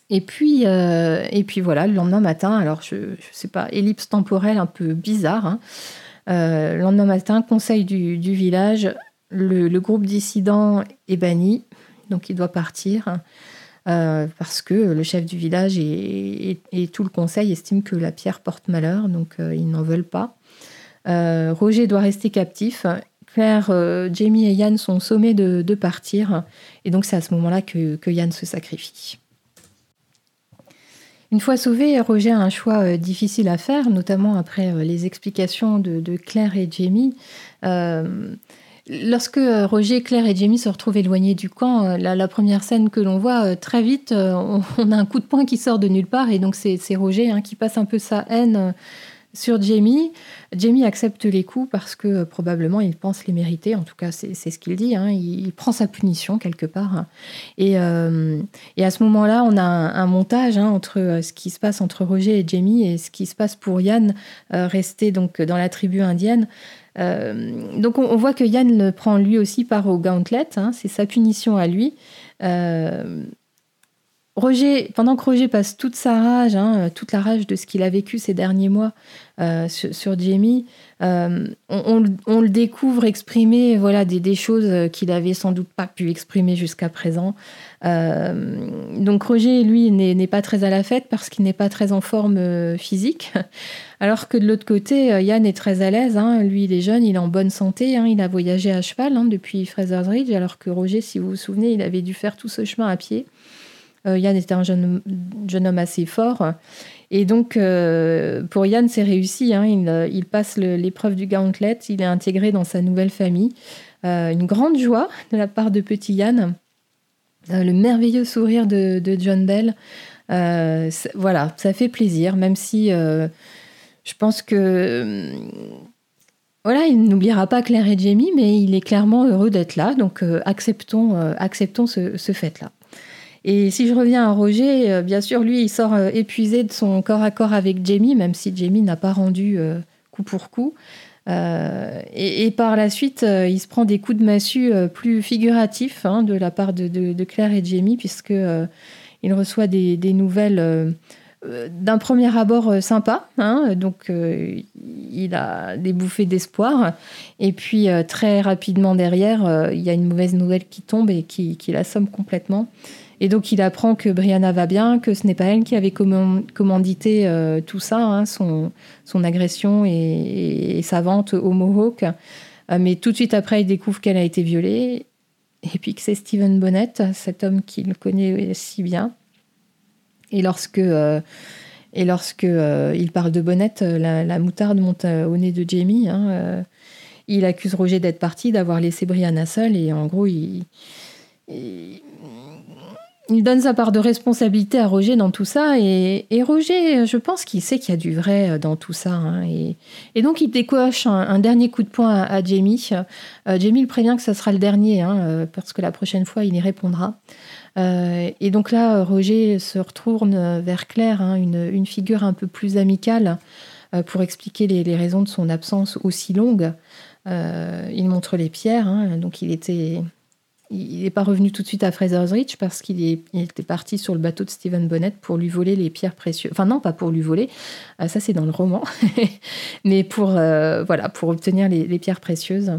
Et puis, et puis voilà, le lendemain matin, alors je ne sais pas, ellipse temporelle un peu bizarre. Hein, euh, le lendemain matin, conseil du, village, le, groupe dissident est banni, donc il doit partir. Euh, parce que le chef du village et, tout le conseil estiment que la pierre porte malheur, donc euh, ils n'en veulent pas. Roger doit rester captif. Claire, Jamie et Yann sont sommés de, partir, et donc c'est à ce moment-là que Yann se sacrifie. Une fois sauvé, Roger a un choix euh, difficile à faire, notamment après euh, les explications de, Claire et Jamie. Euh, lorsque euh, Roger, Claire et Jamie se retrouvent éloignés du camp, euh, la, première scène que l'on voit, très vite, <laughs> on, a un coup de poing qui sort de nulle part. Et donc, c'est Roger hein, qui passe un peu sa haine sur Jamie. Jamie accepte les coups parce que probablement il pense les mériter. En tout cas, c'est ce qu'il dit. Hein. Il, prend sa punition quelque part. Et, et à ce moment-là, on a un, montage hein, entre ce qui se passe entre Roger et Jamie et ce qui se passe pour Yann, resté donc dans la tribu indienne. Euh, donc on, voit que Yann prend lui aussi par au gauntlet, hein, c'est sa punition à lui. Euh, Roger, pendant que Roger passe toute sa rage, hein, toute la rage de ce qu'il a vécu ces derniers mois euh, sur, Jamie, on, le découvre exprimer voilà, des, choses qu'il avait sans doute pas pu exprimer jusqu'à présent. donc Roger, lui, n'est pas très à la fête parce qu'il n'est pas très en forme physique. <laughs> Alors que de l'autre côté, euh, Yann est très à l'aise. Hein. Lui, il est jeune, il est en bonne santé. Hein. Il a voyagé à cheval depuis Fraser's Ridge, alors que Roger, si vous vous souvenez, il avait dû faire tout ce chemin à pied. Euh, Yann était un jeune, homme assez fort. Et donc, euh, pour Yann, c'est réussi. Il, passe l'épreuve du gauntlet. Il est intégré dans sa nouvelle famille. une grande joie de la part de petit Yann. le merveilleux sourire de, John Bell. voilà, ça fait plaisir, même si je pense que voilà, il n'oubliera pas Claire et Jamie, mais il est clairement heureux d'être là. Donc euh, euh, acceptons ce, fait-là. Et si je reviens à Roger, euh, bien sûr, lui, il sort épuisé de son corps à corps avec Jamie, même si Jamie n'a pas rendu coup pour coup. Et, par la suite, il se prend des coups de massue plus figuratifs hein, de la part de, Claire et Jamie, puisque il reçoit des, nouvelles euh, d'un premier abord euh, sympa, hein, donc euh, il a des bouffées d'espoir, et puis très rapidement derrière, il y a une mauvaise nouvelle qui tombe et qui, l'assomme complètement. Et donc il apprend que Brianna va bien, que ce n'est pas elle qui avait commandité tout ça, hein, son, agression et, sa vente au Mohawk. mais tout de suite après, il découvre qu'elle a été violée, et puis que c'est Stephen Bonnet, cet homme qu'il connaît si bien, et lorsque, euh, et lorsque euh, il parle de Bonnette, euh, la, moutarde monte au nez de Jamie. Hein, il accuse Roger d'être parti, d'avoir laissé Brianna seule, et en gros, il, donne sa part de responsabilité à Roger dans tout ça. Et, Roger, je pense qu'il sait qu'il y a du vrai dans tout ça. Hein, et, donc, il décoche un, dernier coup de poing à, Jamie. Jamie le prévient que ça sera le dernier, hein, parce que la prochaine fois, il y répondra. Euh, et donc là, Roger se retourne vers Claire, hein, une, figure un peu plus amicale, euh, pour expliquer les, raisons de son absence aussi longue. Euh, il montre les pierres, donc il était. Il n'est pas revenu tout de suite à Fraser's Ridge parce qu'il était parti sur le bateau de Stephen Bonnet pour lui voler les pierres précieuses. Enfin non, pas pour lui voler, ça c'est dans le roman, <laughs> mais pour, voilà, pour obtenir les pierres précieuses.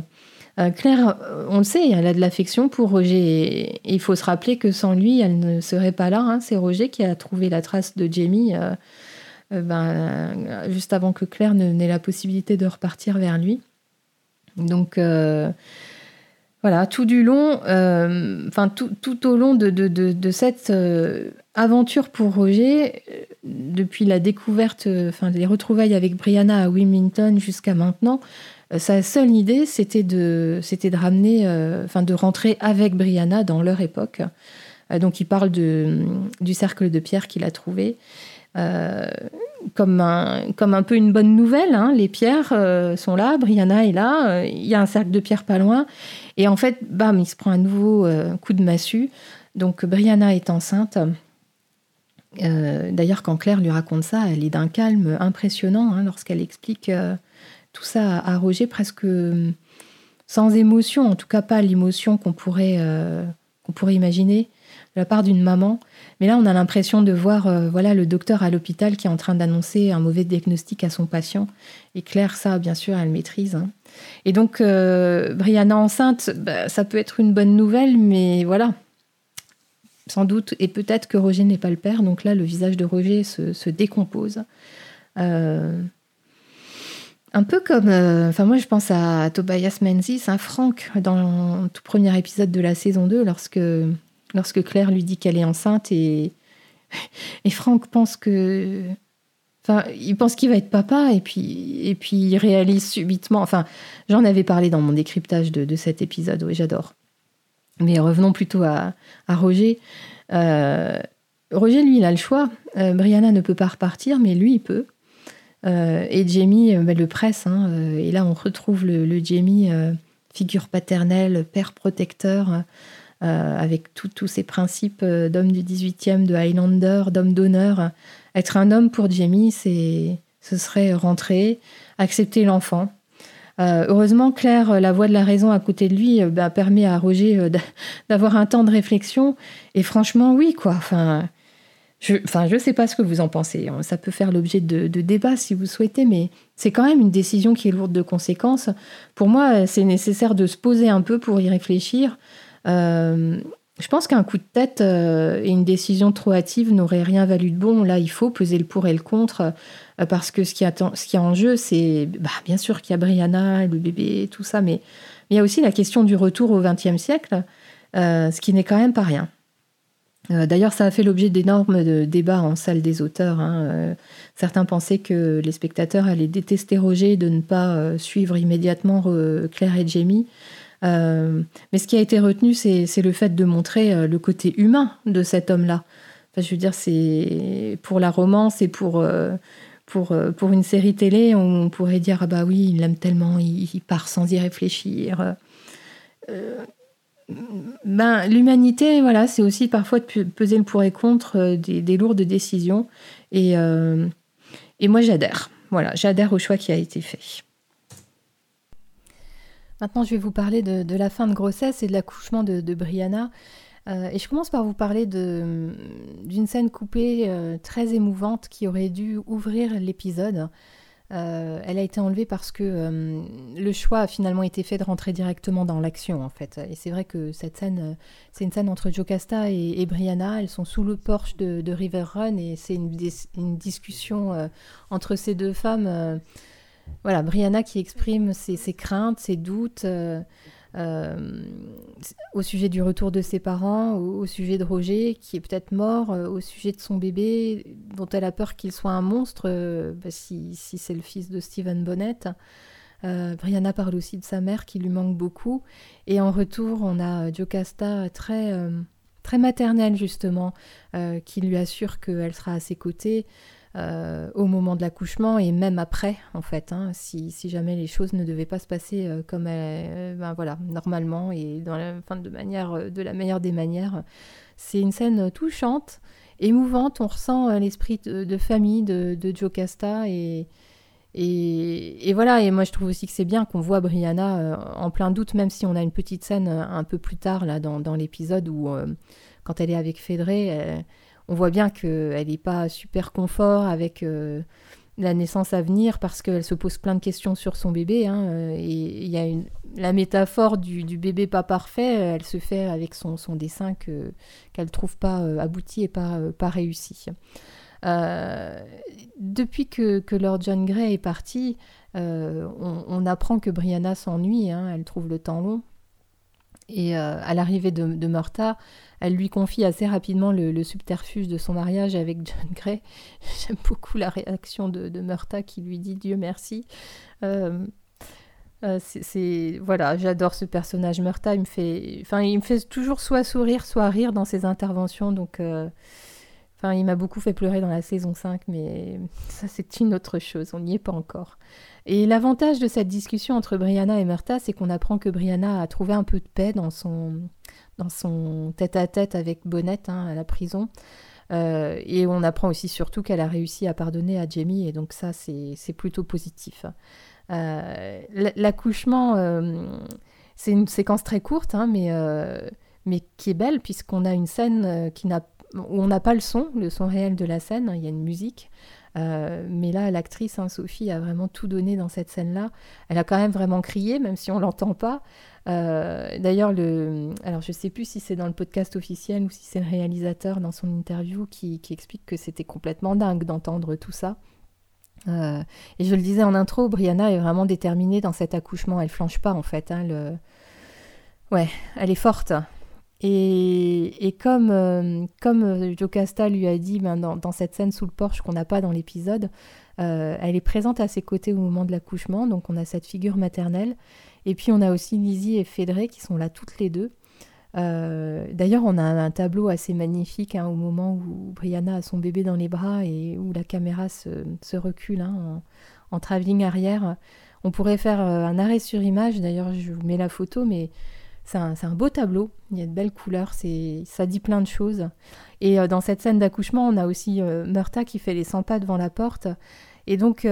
Euh, Claire, euh, on le sait, elle a de l'affection pour Roger. Il faut se rappeler que sans lui, elle ne serait pas là. Hein. C'est Roger qui a trouvé la trace de Jamie euh, ben, juste avant que Claire n'ait la possibilité de repartir vers lui. Donc voilà, tout du long, enfin tout, au long de, cette aventure pour Roger, depuis la découverte, enfin les retrouvailles avec Brianna à Wilmington jusqu'à maintenant, euh, sa seule idée, c'était de, c'était de ramener, euh, enfin de rentrer avec Brianna dans leur époque. Euh, donc il parle de, du cercle de pierre qu'il a trouvé. Comme, un, comme un peu une bonne nouvelle. Hein. Les pierres sont là, Brianna est là, il y a un cercle de pierre pas loin. Et en fait, bam, il se prend un nouveau coup de massue. Donc Brianna est enceinte. D'ailleurs, quand Claire lui raconte ça, elle est d'un calme impressionnant hein, lorsqu'elle explique tout ça à Roger presque euh, sans émotion, en tout cas pas l'émotion qu'on pourrait, euh, qu'on pourrait imaginer de la part d'une maman. Mais là, on a l'impression de voir euh, voilà, le docteur à l'hôpital qui est en train d'annoncer un mauvais diagnostic à son patient. Et Claire, ça, bien sûr, elle maîtrise. Hein. Et donc, Brianna enceinte, bah, ça peut être une bonne nouvelle, mais voilà. Sans doute, et peut-être que Roger n'est pas le père. Donc là, le visage de Roger se, se décompose. Un peu comme, euh, enfin moi je pense à Tobias Menzies, un Franck, dans le tout premier épisode de la saison 2, lorsque, lorsque Claire lui dit qu'elle est enceinte et, et Franck pense que, Enfin, il pense qu'il va être papa et puis, et puis il réalise subitement. Enfin, j'en avais parlé dans mon décryptage de, cet épisode, oui, j'adore. Mais revenons plutôt à, Roger. Euh, Roger, lui, il a le choix. Euh, Brianna ne peut pas repartir, mais lui, il peut. Euh, et Jamie bah, le presse. Hein, et là, on retrouve le, Jamie, figure paternelle, père protecteur, avec tous ces principes d'homme du 18e, de Highlander, d'homme d'honneur. Être un homme pour Jamie, c'est, ce serait rentrer, accepter l'enfant. Euh, heureusement, Claire, la voix de la raison à côté de lui, euh, bah, permet à Roger euh, <laughs> d'avoir un temps de réflexion. Et franchement, oui, quoi. Enfin, je, je sais pas ce que vous en pensez. Ça peut faire l'objet de débats si vous souhaitez, mais c'est quand même une décision qui est lourde de conséquences. Pour moi, c'est nécessaire de se poser un peu pour y réfléchir. Je pense qu'un coup de tête euh, et une décision trop hâtive n'auraient rien valu de bon. Là, il faut peser le pour et le contre, euh, parce que ce qui, est en jeu, c'est bah, bien sûr qu'il y a Brianna, le bébé, tout ça, mais, il y a aussi la question du retour au XXe siècle, euh, ce qui n'est quand même pas rien. D'ailleurs, ça a fait l'objet d'énormes débats en salle des auteurs. Hein. certains pensaient que les spectateurs allaient détester Roger de ne pas suivre immédiatement Claire et Jamie. Euh, mais ce qui a été retenu, c'est le fait de montrer euh, le côté humain de cet homme-là. Enfin, je veux dire, c'est pour la romance et pour, euh, pour, pour une série télé, on pourrait dire ah bah oui, il l'aime tellement, il, part sans y réfléchir. ben, l'humanité, voilà, c'est aussi parfois de peser le pour et contre des, des lourdes décisions. Et, et moi, j'adhère. Voilà, j'adhère au choix qui a été fait. Maintenant, je vais vous parler de, la fin de grossesse et de l'accouchement de, Brianna. Euh, et je commence par vous parler d'une scène coupée euh, très émouvante qui aurait dû ouvrir l'épisode. Euh, elle a été enlevée parce que le choix a finalement été fait de rentrer directement dans l'action en fait. Et c'est vrai que cette scène, c'est une scène entre Jocasta et, et, Brianna. Elles sont sous le porche de, River Run et c'est une, discussion entre ces deux femmes voilà, Brianna qui exprime ses, craintes, ses doutes euh, euh, au sujet du retour de ses parents, au, sujet de Roger qui est peut-être mort, euh, au sujet de son bébé dont elle a peur qu'il soit un monstre bah, si, c'est le fils de Stephen Bonnet. Brianna parle aussi de sa mère qui lui manque beaucoup. Et en retour, on a Jocasta très, très maternelle justement, qui lui assure qu'elle sera à ses côtés. Euh, au moment de l'accouchement et même après, en fait, hein, si, jamais les choses ne devaient pas se passer euh, comme euh, ben voilà, normalement et dans la, fin, de, manière, de la meilleure des manières. C'est une scène touchante, émouvante, on ressent l'esprit de, famille de, de Jocasta et, et, voilà, et moi je trouve aussi que c'est bien qu'on voit Brianna en plein doute, même si on a une petite scène un peu plus tard là dans, dans l'épisode où quand elle est avec Fédré, on voit bien qu'elle n'est pas super confort avec euh, la naissance à venir parce qu'elle se pose plein de questions sur son bébé. Hein, euh, et il y a la métaphore du, bébé pas parfait, elle se fait avec son, dessin que, qu'elle ne trouve pas euh, abouti et pas, réussi. depuis que, Lord John Grey est parti, on, apprend que Brianna s'ennuie, hein, elle trouve le temps long. Et à l'arrivée de, de Murta, elle lui confie assez rapidement le, subterfuge de son mariage avec John <laughs> Gray. J'aime beaucoup la réaction de, de Murta qui lui dit Dieu merci. Euh, euh, c'est voilà, j'adore ce personnage. Murta, il me fait, enfin, il me fait toujours soit sourire, soit rire dans ses interventions. Donc, euh, enfin, il m'a beaucoup fait pleurer dans la saison 5, mais ça, c'est une autre chose. On n'y est pas encore. Et l'avantage de cette discussion entre Brianna et Murta, c'est qu'on apprend que Brianna a trouvé un peu de paix dans son dans son tête-à-tête avec Bonnette hein, à la prison. Euh, et on apprend aussi surtout qu'elle a réussi à pardonner à Jamie, et donc ça, c'est plutôt positif. Euh, l'accouchement, euh, c'est une séquence très courte, hein, mais, mais qui est belle, puisqu'on a une scène qui n'a où on n'a pas le son, le son réel de la scène, il y a une musique. mais là, l'actrice, hein, Sophie, a vraiment tout donné dans cette scène-là. Elle a quand même vraiment crié, même si on l'entend pas. Euh, d'ailleurs, le, alors je sais plus si c'est dans le podcast officiel ou si c'est le réalisateur dans son interview qui, explique que c'était complètement dingue d'entendre tout ça. Euh, et je le disais en intro, Brianna est vraiment déterminée dans cet accouchement. Elle flanche pas en fait. Hein. Ouais, elle est forte. Et, comme, comme Jocasta lui a dit ben, dans, cette scène sous le porche qu'on n'a pas dans l'épisode, elle est présente à ses côtés au moment de l'accouchement, donc on a cette figure maternelle. Et puis on a aussi Lizzie et Fédré qui sont là toutes les deux. Euh, d'ailleurs, on a un tableau assez magnifique hein, au moment où Brianna a son bébé dans les bras et où la caméra se, recule hein, en, travelling arrière. On pourrait faire euh, un arrêt sur image, d'ailleurs je vous mets la photo, mais c'est un, beau tableau, il y a de belles couleurs, ça dit plein de choses. Et euh, dans cette scène d'accouchement, on a aussi Murta qui fait les 100 pas devant la porte. Et donc,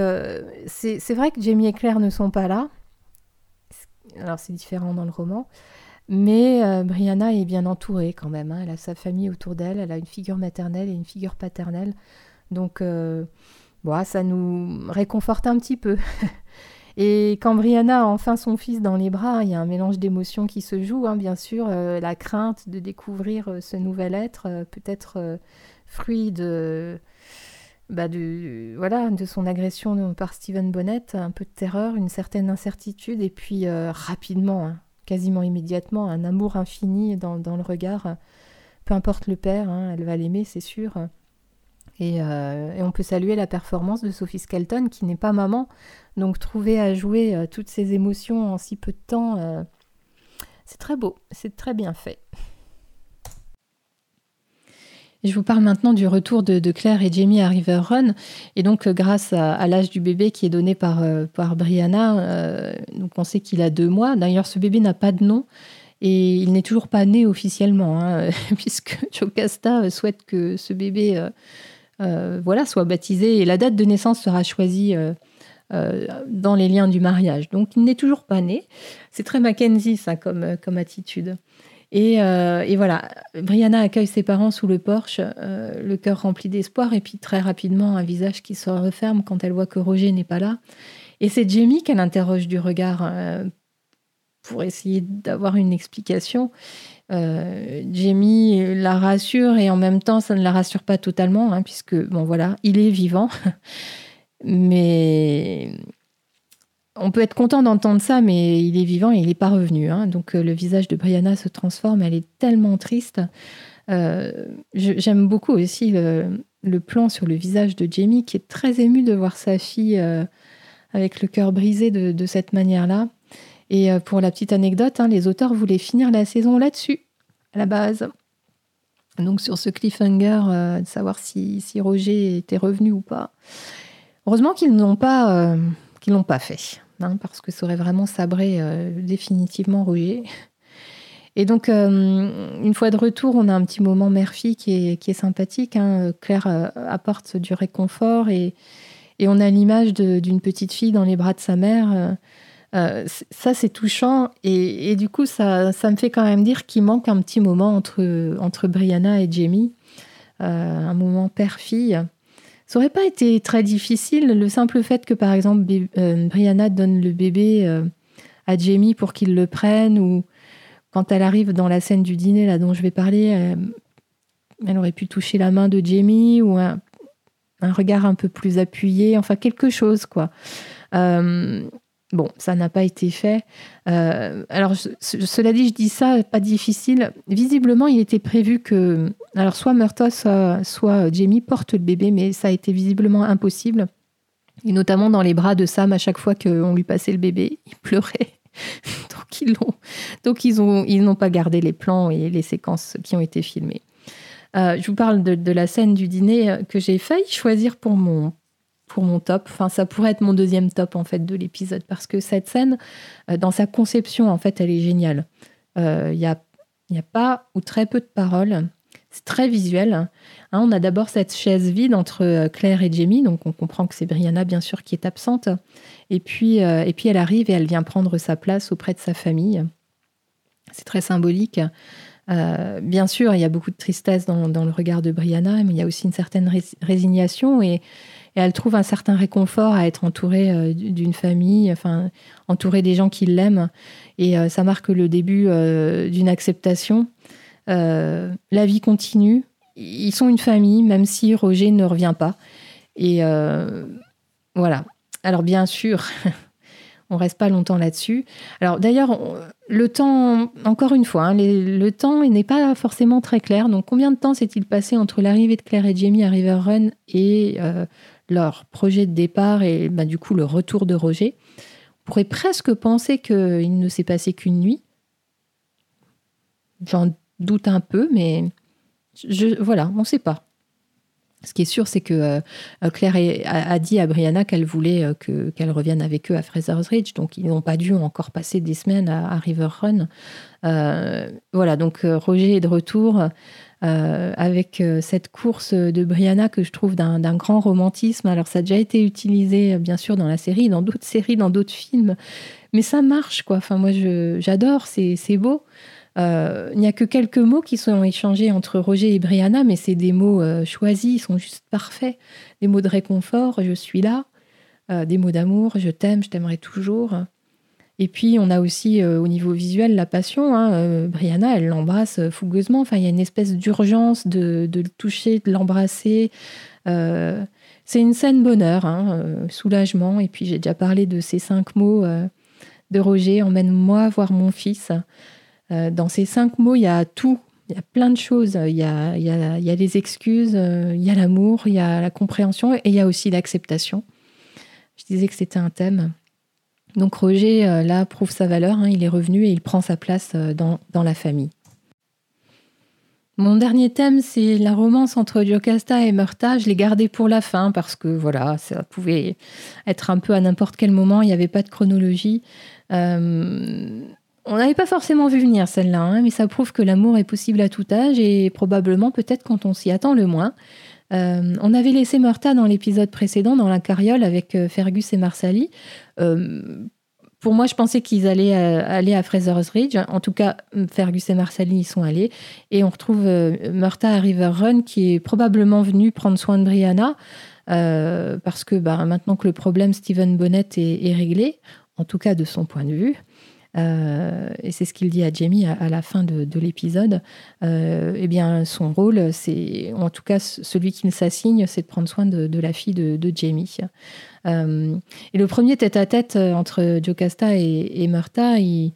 c'est vrai que Jamie et Claire ne sont pas là. Alors, c'est différent dans le roman. Mais euh, Brianna est bien entourée quand même. Hein. Elle a sa famille autour d'elle, elle a une figure maternelle et une figure paternelle. Donc, euh, ça nous réconforte un petit peu. <laughs> et quand Brianna a enfin son fils dans les bras, il y a un mélange d'émotions qui se joue. Hein, bien sûr, euh, la crainte de découvrir ce nouvel être, peut-être fruit de, bah voilà, de son agression par Stephen Bonnet, un peu de terreur, une certaine incertitude, et puis rapidement, hein, quasiment immédiatement, un amour infini dans, le regard. Peu importe le père, hein, elle va l'aimer, c'est sûr. Euh, et, on peut saluer la performance de Sophie Skelton, qui n'est pas maman. Donc trouver à jouer euh, toutes ces émotions en si peu de temps, euh, c'est très beau, c'est très bien fait je vous parle maintenant du retour de, Claire et Jamie à River Run. Et donc, grâce à, l'âge du bébé qui est donné par, par Brianna, donc on sait qu'il a deux mois. D'ailleurs, ce bébé n'a pas de nom et il n'est toujours pas né officiellement, hein, <laughs> puisque Jocasta souhaite que ce bébé voilà, soit baptisé et la date de naissance sera choisie. dans les liens du mariage. Donc il n'est toujours pas né. C'est très Mackenzie ça comme, comme attitude. Euh, et, voilà, Brianna accueille ses parents sous le porche, euh, le cœur rempli d'espoir, et puis très rapidement, un visage qui se referme quand elle voit que Roger n'est pas là. Et c'est Jamie qu'elle interroge du regard euh, pour essayer d'avoir une explication. Jamie la rassure et en même temps, ça ne la rassure pas totalement, hein, puisque, bon voilà, il est vivant. <laughs> Mais on peut être content d'entendre ça, mais il est vivant et il n'est pas revenu. Hein. Donc euh, le visage de Brianna se transforme, elle est tellement triste. Euh, j'aime beaucoup aussi le, plan sur le visage de Jamie, qui est très ému de voir sa fille euh, avec le cœur brisé de, cette manière-là. Et pour la petite anecdote, hein, les auteurs voulaient finir la saison là-dessus, à la base. Donc sur ce cliffhanger, de savoir si, Roger était revenu ou pas. Heureusement qu'ils n'ont pas qu'ils l'ont pas fait, hein, parce que ça aurait vraiment sabré euh, définitivement Roger. Et donc, euh, une fois de retour, on a un petit moment mère-fille qui est, sympathique. Hein. Claire euh, apporte du réconfort et on a l'image d'une petite fille dans les bras de sa mère. Ça, c'est touchant. Et, du coup, ça, ça me fait quand même dire qu'il manque un petit moment entre, entre Brianna et Jamie. un moment père-fille. Ça aurait pas été très difficile, le simple fait que, par exemple, euh, Brianna donne le bébé euh, à Jamie pour qu'il le prenne, ou quand elle arrive dans la scène du dîner là dont je vais parler, euh, elle aurait pu toucher la main de Jamie, ou un, regard un peu plus appuyé, enfin quelque chose, quoi. Bon, ça n'a pas été fait. Euh, alors, cela dit, je dis ça, pas difficile. Visiblement, il était prévu que, alors soit Murta, soit, Jamie portent le bébé, mais ça a été visiblement impossible. Et notamment dans les bras de Sam, à chaque fois qu'on lui passait le bébé, il pleurait. <laughs> donc ils l'ont, donc ils ont, ils n'ont pas gardé les plans et les séquences qui ont été filmées. Euh, je vous parle de, la scène du dîner que j'ai failli choisir pour mon pour mon top. Enfin, ça pourrait être mon deuxième top en fait de l'épisode parce que cette scène, euh, dans sa conception, en fait, elle est géniale. Il euh, n'y a, a pas ou très peu de paroles. C'est très visuel. Hein, on a d'abord cette chaise vide entre euh, Claire et Jamie, donc on comprend que c'est Brianna bien sûr qui est absente. Et puis, et puis elle arrive et elle vient prendre sa place auprès de sa famille. C'est très symbolique. bien sûr, il y a beaucoup de tristesse dans, dans, le regard de Brianna, mais il y a aussi une certaine résignation et et elle trouve un certain réconfort à être entourée euh, d'une famille, enfin entourée des gens qui l'aiment. Et euh, ça marque le début euh, d'une acceptation. la vie continue. Ils sont une famille, même si Roger ne revient pas. Et voilà. Alors bien sûr, <laughs> on reste pas longtemps là-dessus. Alors d'ailleurs, le temps, encore une fois, hein, le temps n'est pas forcément très clair. Donc combien de temps s'est-il passé entre l'arrivée de Claire et Jamie à River Run et leur projet de départ et bah, du coup le retour de Roger On pourrait presque penser qu'il ne s'est passé qu'une nuit. J'en doute un peu, mais je, voilà, on ne sait pas. Ce qui est sûr, c'est que euh, Claire a, dit à Brianna qu'elle voulait euh, qu'elle revienne avec eux à Fraser's Ridge, donc ils n'ont pas dû encore passer des semaines à, River Run. Euh, voilà, donc Roger est de retour avec cette course de Brianna que je trouve d'un grand romantisme. Alors ça a déjà été utilisé bien sûr dans la série, dans d'autres séries, dans d'autres films, mais ça marche quoi. Enfin moi j'adore, c'est beau. Euh, il n'y a que quelques mots qui sont échangés entre Roger et Brianna, mais c'est des mots euh, choisis, ils sont juste parfaits. Des mots de réconfort, je suis là. Euh, des mots d'amour, je t'aime, je t'aimerai toujours. Et puis, on a aussi au niveau visuel la passion. Hein. Brianna, elle l'embrasse fougueusement. Enfin, il y a une espèce d'urgence de, le toucher, de l'embrasser. c'est une scène bonheur, hein, soulagement. Et puis, j'ai déjà parlé de ces cinq mots de Roger Emmène-moi voir mon fils. Euh, dans ces cinq mots, il y a tout. Il y a plein de choses. Il y a, il y a, il y a les excuses, euh, il y a l'amour, il y a la compréhension et il y a aussi l'acceptation. Je disais que c'était un thème. Donc Roger, euh, là, prouve sa valeur. Hein. il est revenu et il prend sa place dans, dans la famille. Mon dernier thème, c'est la romance entre Jocasta et Murta. Je l'ai gardé pour la fin parce que voilà, ça pouvait être un peu à n'importe quel moment. Il n'y avait pas de chronologie. Euh, on n'avait pas forcément vu venir celle-là, hein, mais ça prouve que l'amour est possible à tout âge et probablement peut-être quand on s'y attend le moins. Euh, on avait laissé Murta dans l'épisode précédent, dans la carriole avec euh, Fergus et Marsali. Euh, pour moi, je pensais qu'ils allaient aller à Fraser's Ridge. En tout cas, Fergus et Marsali y sont allés. Et on retrouve Murta à River Run, qui est probablement venu prendre soin de Brianna. parce que bah, maintenant que le problème Stephen Bonnet est, réglé, en tout cas de son point de vue, euh, et c'est ce qu'il dit à Jamie à, la fin de, l'épisode, euh, eh bien, son rôle, c'est, en tout cas, celui qu'il s'assigne, c'est de prendre soin de, la fille de, Jamie. Euh, et le premier tête-à-tête entre Jocasta et, et Murta, il,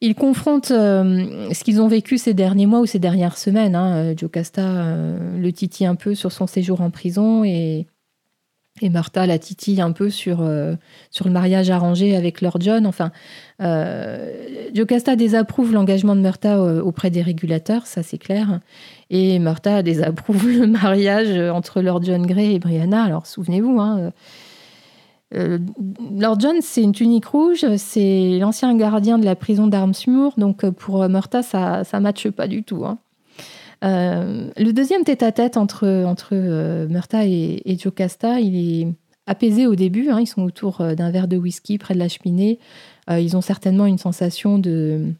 il confronte ce qu'ils ont vécu ces derniers mois ou ces dernières semaines. Hein. Jocasta le titille un peu sur son séjour en prison et et Martha la titille un peu sur, euh, sur le mariage arrangé avec Lord John. Enfin, euh, Jocasta désapprouve l'engagement de Martha euh, auprès des régulateurs, ça c'est clair. Et Martha désapprouve <laughs> le mariage entre Lord John Grey et Brianna. Alors souvenez-vous, hein, Lord John, c'est une tunique rouge, c'est l'ancien gardien de la prison d'Armsmoor, donc pour Martha, ça ne matche pas du tout. Hein. Euh, le deuxième tête-à-tête entre, entre euh, et, Jocasta, il est apaisé au début. Hein. ils sont autour euh, d'un verre de whisky près de la cheminée. ils ont certainement une sensation de,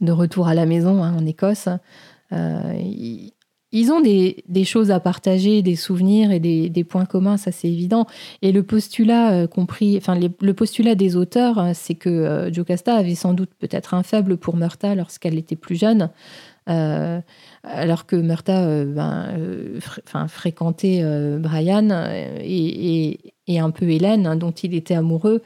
de retour à la maison hein, en Écosse. Ils, ont des, des, choses à partager, des souvenirs et des, des points communs, ça c'est évident. Et le postulat compris, enfin le postulat des auteurs, c'est que Jocasta avait sans doute peut-être un faible pour Murta lorsqu'elle était plus jeune. Euh, alors que Murta euh, ben, euh, fréquentait Brian et, un peu Hélène, hein, dont il était amoureux.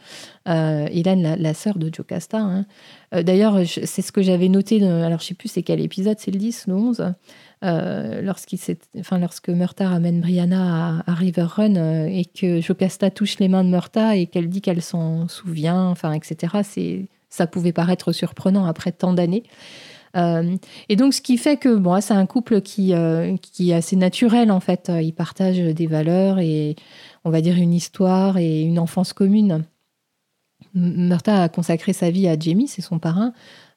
Hélène, la, sœur de Jocasta. Hein. D'ailleurs, c'est ce que j'avais noté, alors je sais plus c'est quel épisode, c'est le 10, le 11. enfin, lorsque Murta ramène Brianna à, River Run et que Jocasta touche les mains de Murta et qu'elle dit qu'elle s'en souvient, enfin, etc. Ça pouvait paraître surprenant après tant d'années. Euh, et donc, ce qui fait que bon, c'est un couple qui, euh, qui est assez naturel, en fait. Ils partagent des valeurs et, on va dire, une histoire et une enfance commune. Murta a consacré sa vie à Jamie, c'est son parrain.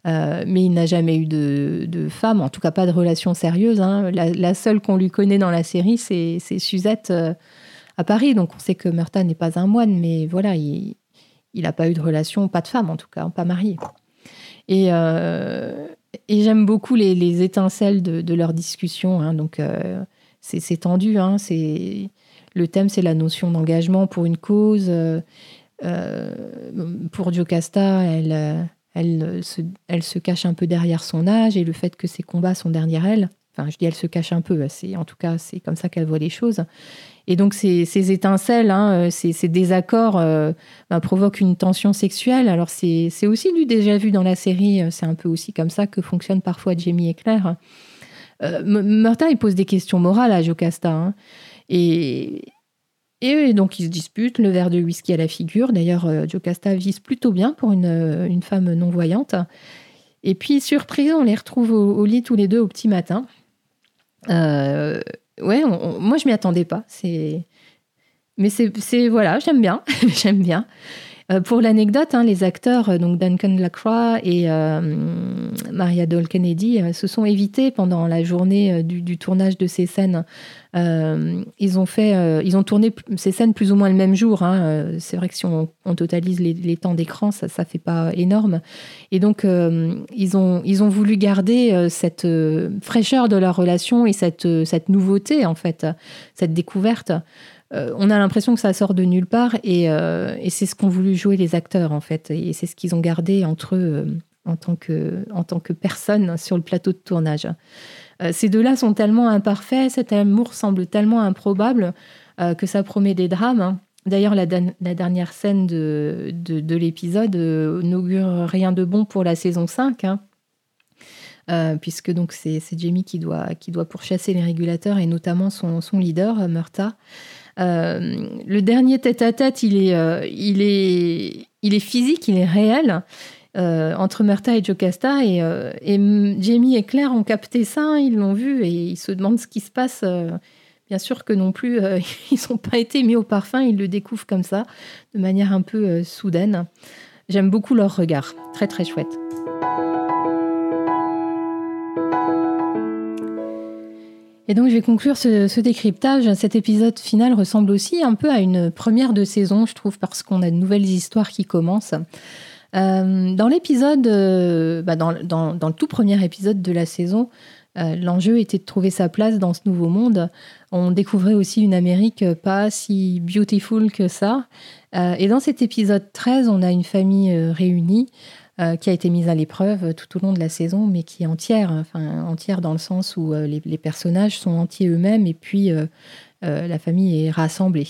Euh, mais il n'a jamais eu de, de, femme, en tout cas pas de relation sérieuse. Hein. La, seule qu'on lui connaît dans la série, c'est Suzette à Paris. Donc on sait que Murta n'est pas un moine, mais voilà, il n'a pas eu de relation, pas de femme en tout cas, pas marié. Et, et j'aime beaucoup les, étincelles de, leur discussion. Hein. donc, euh, c'est tendu. Hein. le thème, c'est la notion d'engagement pour une cause. Euh, euh, pour Jocasta, elle, se, cache un peu derrière son âge et le fait que ses combats sont derrière elle. Enfin, je dis elle se cache un peu. En tout cas c'est comme ça qu'elle voit les choses. Et donc ces, étincelles, hein, ces, désaccords bah, provoquent une tension sexuelle. Alors c'est aussi du déjà vu dans la série. C'est un peu aussi comme ça que fonctionnent parfois Jamie et Claire. Euh, il pose des questions morales à Jocasta. Hein. Et, et donc ils se disputent, le verre de whisky à la figure. D'ailleurs, euh, Jocasta vise plutôt bien pour une, une femme non-voyante. Et puis, surprise, on les retrouve au, lit tous les deux au petit matin. Euh, ouais, moi je m'y attendais pas. C'est, mais c'est, voilà, j'aime bien, <laughs> j'aime bien. Euh, pour l'anecdote, hein, les acteurs, euh, donc Duncan Lacroix et euh, Maria Dole Kennedy, se sont évités pendant la journée du, tournage de ces scènes. ils ont fait, ils ont tourné ces scènes plus ou moins le même jour. Hein. C'est vrai que si on, totalise les, temps d'écran, ça, ça fait pas énorme. Et donc, ils ont, ils ont voulu garder cette fraîcheur de leur relation et cette, cette nouveauté en fait, cette découverte. Euh, on a l'impression que ça sort de nulle part euh, et, c'est ce qu'ont voulu jouer les acteurs en fait et c'est ce qu'ils ont gardé entre eux euh, en tant que en tant que personne sur le plateau de tournage. ces deux-là sont tellement imparfaits, cet amour semble tellement improbable que ça promet des drames. D'ailleurs, la, dernière scène de, l'épisode n'augure rien de bon pour la saison 5. Hein. puisque donc c'est Jamie qui doit, qui doit pourchasser les régulateurs et notamment son, son leader, Murta. Euh, le dernier tête-à-tête, il, est, euh, il, est, il est physique, il est réel. Euh, entre Murta et Jocasta. Et, et, Jamie et Claire ont capté ça, ils l'ont vu et ils se demandent ce qui se passe. bien sûr que non plus, <laughs> ils n'ont pas été mis au parfum, ils le découvrent comme ça, de manière un peu soudaine. J'aime beaucoup leur regard, très très chouette. Et donc je vais conclure ce, décryptage. Cet épisode final ressemble aussi un peu à une première de saison, je trouve, parce qu'on a de nouvelles histoires qui commencent. Euh, dans l'épisode, euh, bah, dans, le tout premier épisode de la saison, euh, l'enjeu était de trouver sa place dans ce nouveau monde. On découvrait aussi une Amérique pas si beautiful que ça. et dans cet épisode 13, on a une famille réunie euh, qui a été mise à l'épreuve tout au long de la saison, mais qui est entière, enfin entière dans le sens où euh, les, personnages sont entiers eux-mêmes et puis euh, la famille est rassemblée.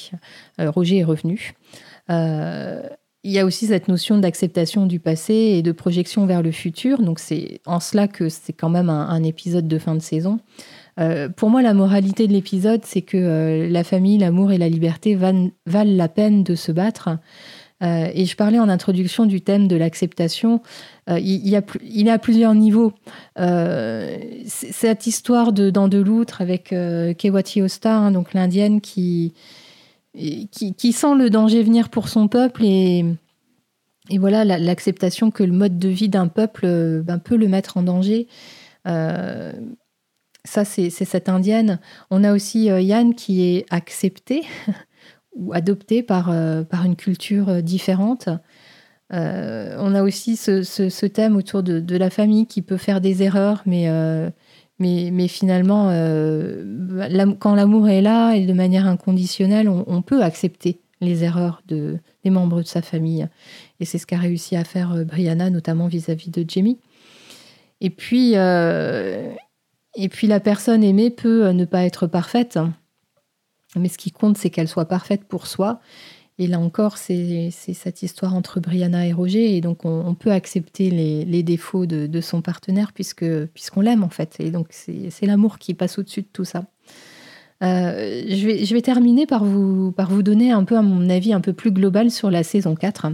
Roger est revenu. il y a aussi cette notion d'acceptation du passé et de projection vers le futur. Donc c'est en cela que c'est quand même un, épisode de fin de saison. pour moi, la moralité de l'épisode, c'est que la famille, l'amour et la liberté valent la peine de se battre. Euh, et je parlais en introduction du thème de l'acceptation. Euh, il, a, il est à plusieurs niveaux. Euh, cette histoire de dans de l'outre avec Kewati Osta, hein, donc l'indienne qui, sent le danger venir pour son peuple et, et voilà l'acceptation que le mode de vie d'un peuple ben, peut le mettre en danger. ça, c'est cette indienne. On a aussi Yann qui est accepté <laughs> ou adopté par, euh, par une culture euh, différente. Euh, on a aussi ce, ce, thème autour de, de, la famille qui peut faire des erreurs, mais, mais, mais, finalement, quand l'amour est là et de manière inconditionnelle, on, peut accepter les erreurs de, des membres de sa famille. Et c'est ce qu'a réussi à faire Brianna, notamment vis-à-vis de Jamie. Et puis, et puis la personne aimée peut ne pas être parfaite. Mais ce qui compte, c'est qu'elle soit parfaite pour soi. Et là encore, c'est cette histoire entre Brianna et Roger. Et donc, on, peut accepter les, défauts de, son partenaire puisque puisqu'on l'aime, en fait. Et donc, c'est l'amour qui passe au-dessus de tout ça. Euh, je, vais, terminer par vous, par vous donner un peu, mon avis, un peu plus global sur la saison 4.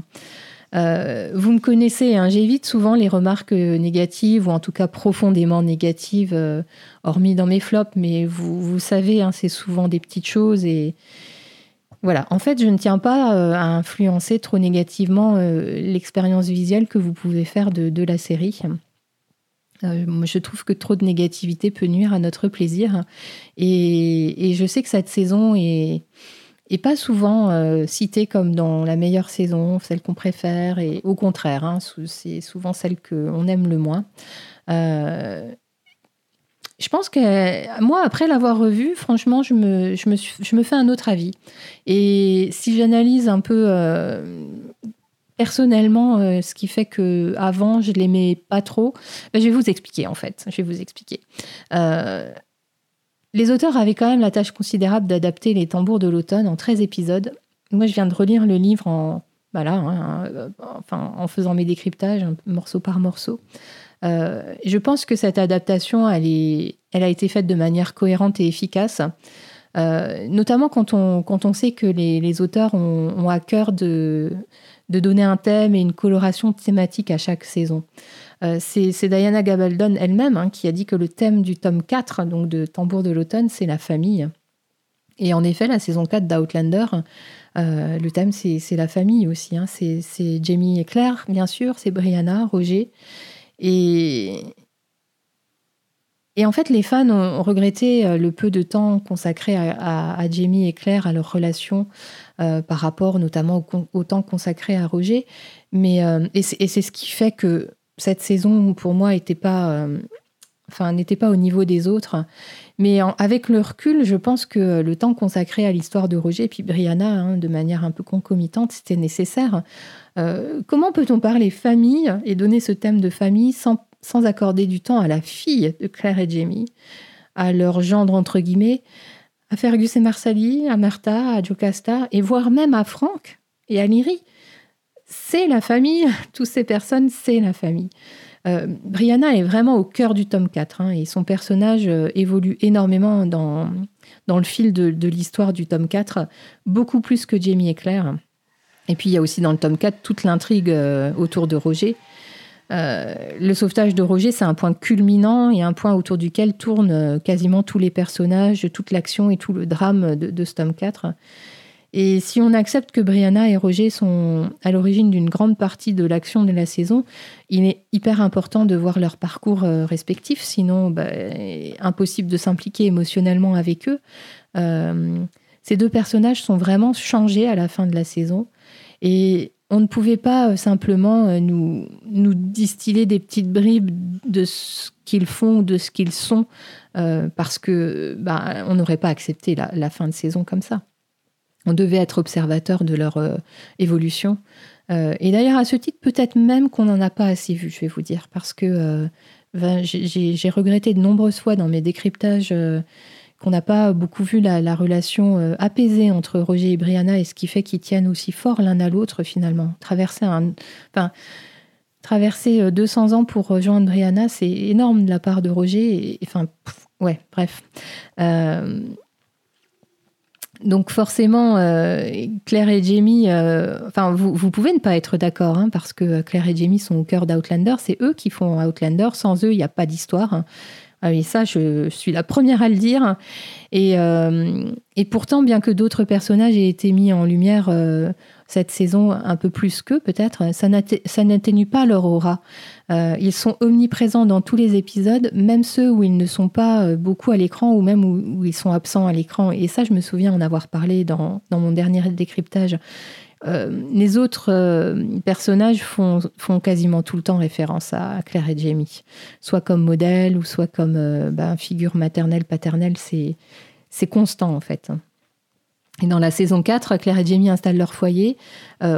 Euh, vous me connaissez, hein, j'évite souvent les remarques négatives ou en tout cas profondément négatives, euh, hormis dans mes flops, mais vous, savez, hein, c'est souvent des petites choses et voilà. En fait, je ne tiens pas euh, à influencer trop négativement l'expérience visuelle que vous pouvez faire de, la série. je trouve que trop de négativité peut nuire à notre plaisir et je sais que cette saison est et pas souvent euh, citée comme dans la meilleure saison, celle qu'on préfère, et au contraire, hein, c'est souvent celle qu'on aime le moins. Euh, je pense que moi, après l'avoir revue, franchement, je me, fais un autre avis. Et si j'analyse un peu euh, personnellement, euh, ce qui fait que avant je l'aimais pas trop. Ben, je vais vous expliquer en fait. Je vais vous expliquer. Les auteurs avaient quand même la tâche considérable d'adapter les tambours de l'automne en 13 épisodes. Moi, je viens de relire le livre en, voilà, hein, euh, faisant mes décryptages, morceau par morceau. je pense que cette adaptation, elle, est, a été faite de manière cohérente et efficace. notamment quand on, sait que les, auteurs ont, à cœur de donner un thème et une coloration thématique à chaque saison. Euh, c'est Diana Gabaldon elle-même hein, qui a dit que le thème du tome 4, donc de Tambour de l'automne, c'est la famille. Et en effet, la saison 4 d'Outlander, euh, le thème, c'est la famille aussi. Hein. C'est Jamie et Claire, bien sûr, c'est Brianna, Roger. Et, en fait, les fans ont, regretté euh, le peu de temps consacré à, Jamie et Claire, à leur relation, par rapport notamment au, temps consacré à Roger. Mais, et c'est ce qui fait que cette saison, pour moi, n'était pas, enfin, n'était pas au niveau des autres. Mais avec le recul, je pense que le temps consacré à l'histoire de Roger et puis Brianna, hein, de manière un peu concomitante, c'était nécessaire. comment peut-on parler famille et donner ce thème de famille sans sans accorder du temps à la fille de Claire et Jamie, à leur gendre entre guillemets, à Fergus et Marsali, à Martha, à Jocasta, et voire même à Franck et à Lyrie. C'est la famille, <laughs> toutes ces personnes, c'est la famille. Euh, Brianna est vraiment au cœur du tome 4, hein, et son personnage euh, évolue énormément dans, dans le fil de, de l'histoire du tome 4, beaucoup plus que Jamie et Claire. Et puis il y a aussi dans le tome 4 toute l'intrigue euh, autour de Roger, le sauvetage de Roger, c'est un point culminant et un point autour duquel tournent quasiment tous les personnages, toute l'action et tout le drame de, de ce tome 4. Et si on accepte que Brianna et Roger sont à l'origine d'une grande partie de l'action de la saison, il est hyper important de voir leur parcours euh, respectif, sinon bah, impossible de s'impliquer émotionnellement avec eux. ces deux personnages sont vraiment changés à la fin de la saison. Et on ne pouvait pas euh, simplement euh, nous, distiller des petites bribes de ce qu'ils font, de ce qu'ils sont, euh, parce que bah, on n'aurait pas accepté la, fin de saison comme ça. On devait être observateur de leur évolution. et d'ailleurs, à ce titre, peut-être même qu'on n'en a pas assez vu, je vais vous dire, parce que j'ai regretté de nombreuses fois dans mes décryptages qu'on n'a pas beaucoup vu la, relation euh, apaisée entre Roger et Brianna et ce qui fait qu'ils tiennent aussi fort l'un à l'autre finalement. Traverser un, enfin, traverser 200 euh, ans pour rejoindre Brianna, c'est énorme de la part de Roger. Enfin, ouais, bref. Euh, donc forcément, Claire et Jamie, enfin vous, pouvez ne pas être d'accord, hein, parce que Claire et Jamie sont au cœur d'Outlander, c'est eux qui font Outlander, sans eux, il n'y a pas d'histoire. Ah oui, ça, je suis la première à le dire. Et, euh, pourtant, bien que d'autres personnages aient été mis en lumière euh, cette saison un peu plus qu'eux, peut-être, ça n'atténue pas leur aura. Euh, ils sont omniprésents dans tous les épisodes, même ceux où ils ne sont pas beaucoup à l'écran ou même où, ils sont absents à l'écran. Et ça, je me souviens en avoir parlé dans, dans mon dernier décryptage. Euh, les autres euh, personnages font, font, quasiment tout le temps référence à Claire et Jamie, soit comme modèle ou soit comme euh, ben, figure maternelle, paternelle, c'est constant en fait. Et dans la saison 4, Claire et Jamie installent leur foyer,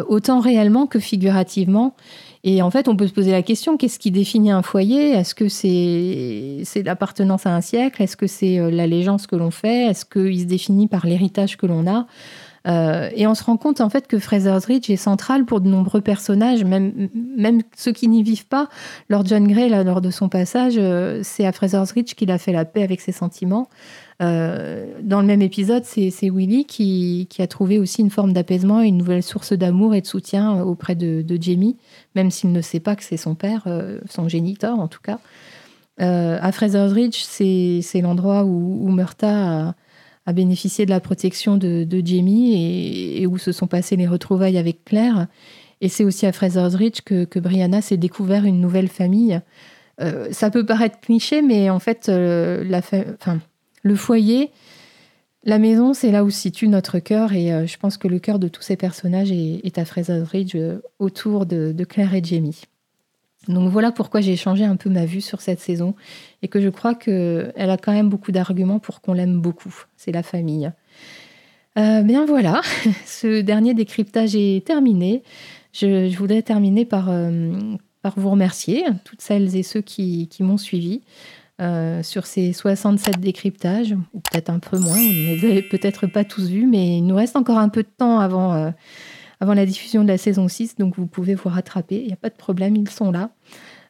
autant réellement que figurativement. Et en fait, on peut se poser la question, qu'est-ce qui définit un foyer? Est-ce que c'est l'appartenance à un siècle? Est-ce que c'est l'allégeance que l'on fait? Est-ce qu'il se définit par l'héritage que l'on a? Euh, et on se rend compte en fait que Fraser's Ridge est central pour de nombreux personnages, même, même ceux qui n'y vivent pas. Lord John Gray, là, lors de son passage, euh, c'est à Fraser's Ridge qu'il a fait la paix avec ses sentiments. Euh, dans le même épisode, c'est Willy qui, a trouvé aussi une forme d'apaisement et une nouvelle source d'amour et de soutien auprès de, Jamie, même s'il ne sait pas que c'est son père, son géniteur en tout cas. à Fraser's Ridge, c'est l'endroit où, où Murta a bénéficié de la protection de, Jamie et, où se sont passées les retrouvailles avec Claire. Et c'est aussi à Fraser's Ridge que, Brianna s'est découvert une nouvelle famille. Euh, ça peut paraître cliché, mais en fait, euh, la enfin, le foyer, la maison, c'est là où se situe notre cœur. Et euh, je pense que le cœur de tous ces personnages est, à Fraser's Ridge, autour de, Claire et Jamie. Donc voilà pourquoi j'ai changé un peu ma vue sur cette saison et que je crois qu'elle a quand même beaucoup d'arguments pour qu'on l'aime beaucoup. C'est la famille. Euh, bien voilà, <laughs> ce dernier décryptage est terminé. Je, voudrais terminer par, vous remercier, toutes celles et ceux qui m'ont suivi. Sur ces 67 décryptages, ou peut-être un peu moins, vous ne les avez peut-être pas tous vus, mais il nous reste encore un peu de temps avant, avant la diffusion de la saison 6, donc vous pouvez vous rattraper, il n'y a pas de problème, ils sont là.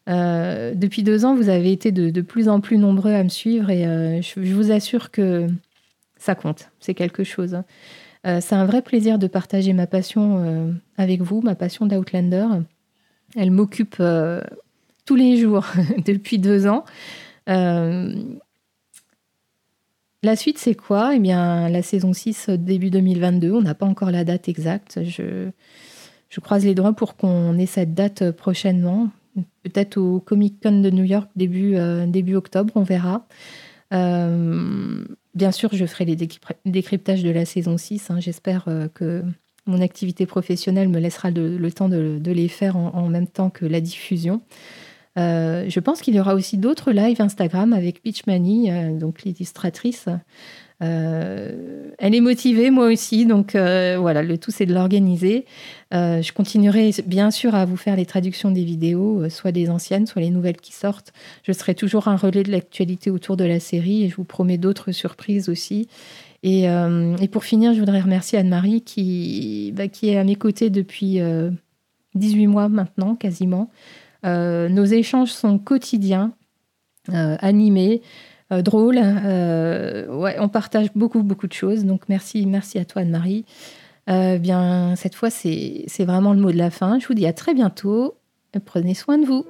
Euh, depuis deux ans, vous avez été de, plus en plus nombreux à me suivre et euh, je, vous assure que ça compte, c'est quelque chose. Euh, c'est un vrai plaisir de partager ma passion avec vous, ma passion d'Outlander. Elle m'occupe tous les jours <laughs> depuis deux ans. La suite, c'est quoi? Eh bien, la saison 6, début 2022. On n'a pas encore la date exacte. Je, croise les doigts pour qu'on ait cette date prochainement. Peut-être au Comic Con de New York, début, euh, octobre, on verra. Euh, bien sûr, je ferai les décryptages de la saison 6. Hein. J'espère euh, que mon activité professionnelle me laissera le, temps de, les faire en, même temps que la diffusion. Euh, je pense qu'il y aura aussi d'autres lives Instagram avec Peach Mani, euh, donc l'illustratrice. Euh, elle est motivée, moi aussi, donc voilà, le tout c'est de l'organiser. je continuerai bien sûr à vous faire les traductions des vidéos, soit des anciennes, soit les nouvelles qui sortent. Je serai toujours un relais de l'actualité autour de la série et je vous promets d'autres surprises aussi. Et, pour finir, je voudrais remercier Anne-Marie qui, bah, qui est à mes côtés depuis 18 mois maintenant, quasiment. Euh, nos échanges sont quotidiens, euh, animés, euh, drôles. ouais, on partage beaucoup, beaucoup de choses. Donc merci, merci à toi Anne-Marie. bien, cette fois, c'est vraiment le mot de la fin. Je vous dis à très bientôt. Prenez soin de vous.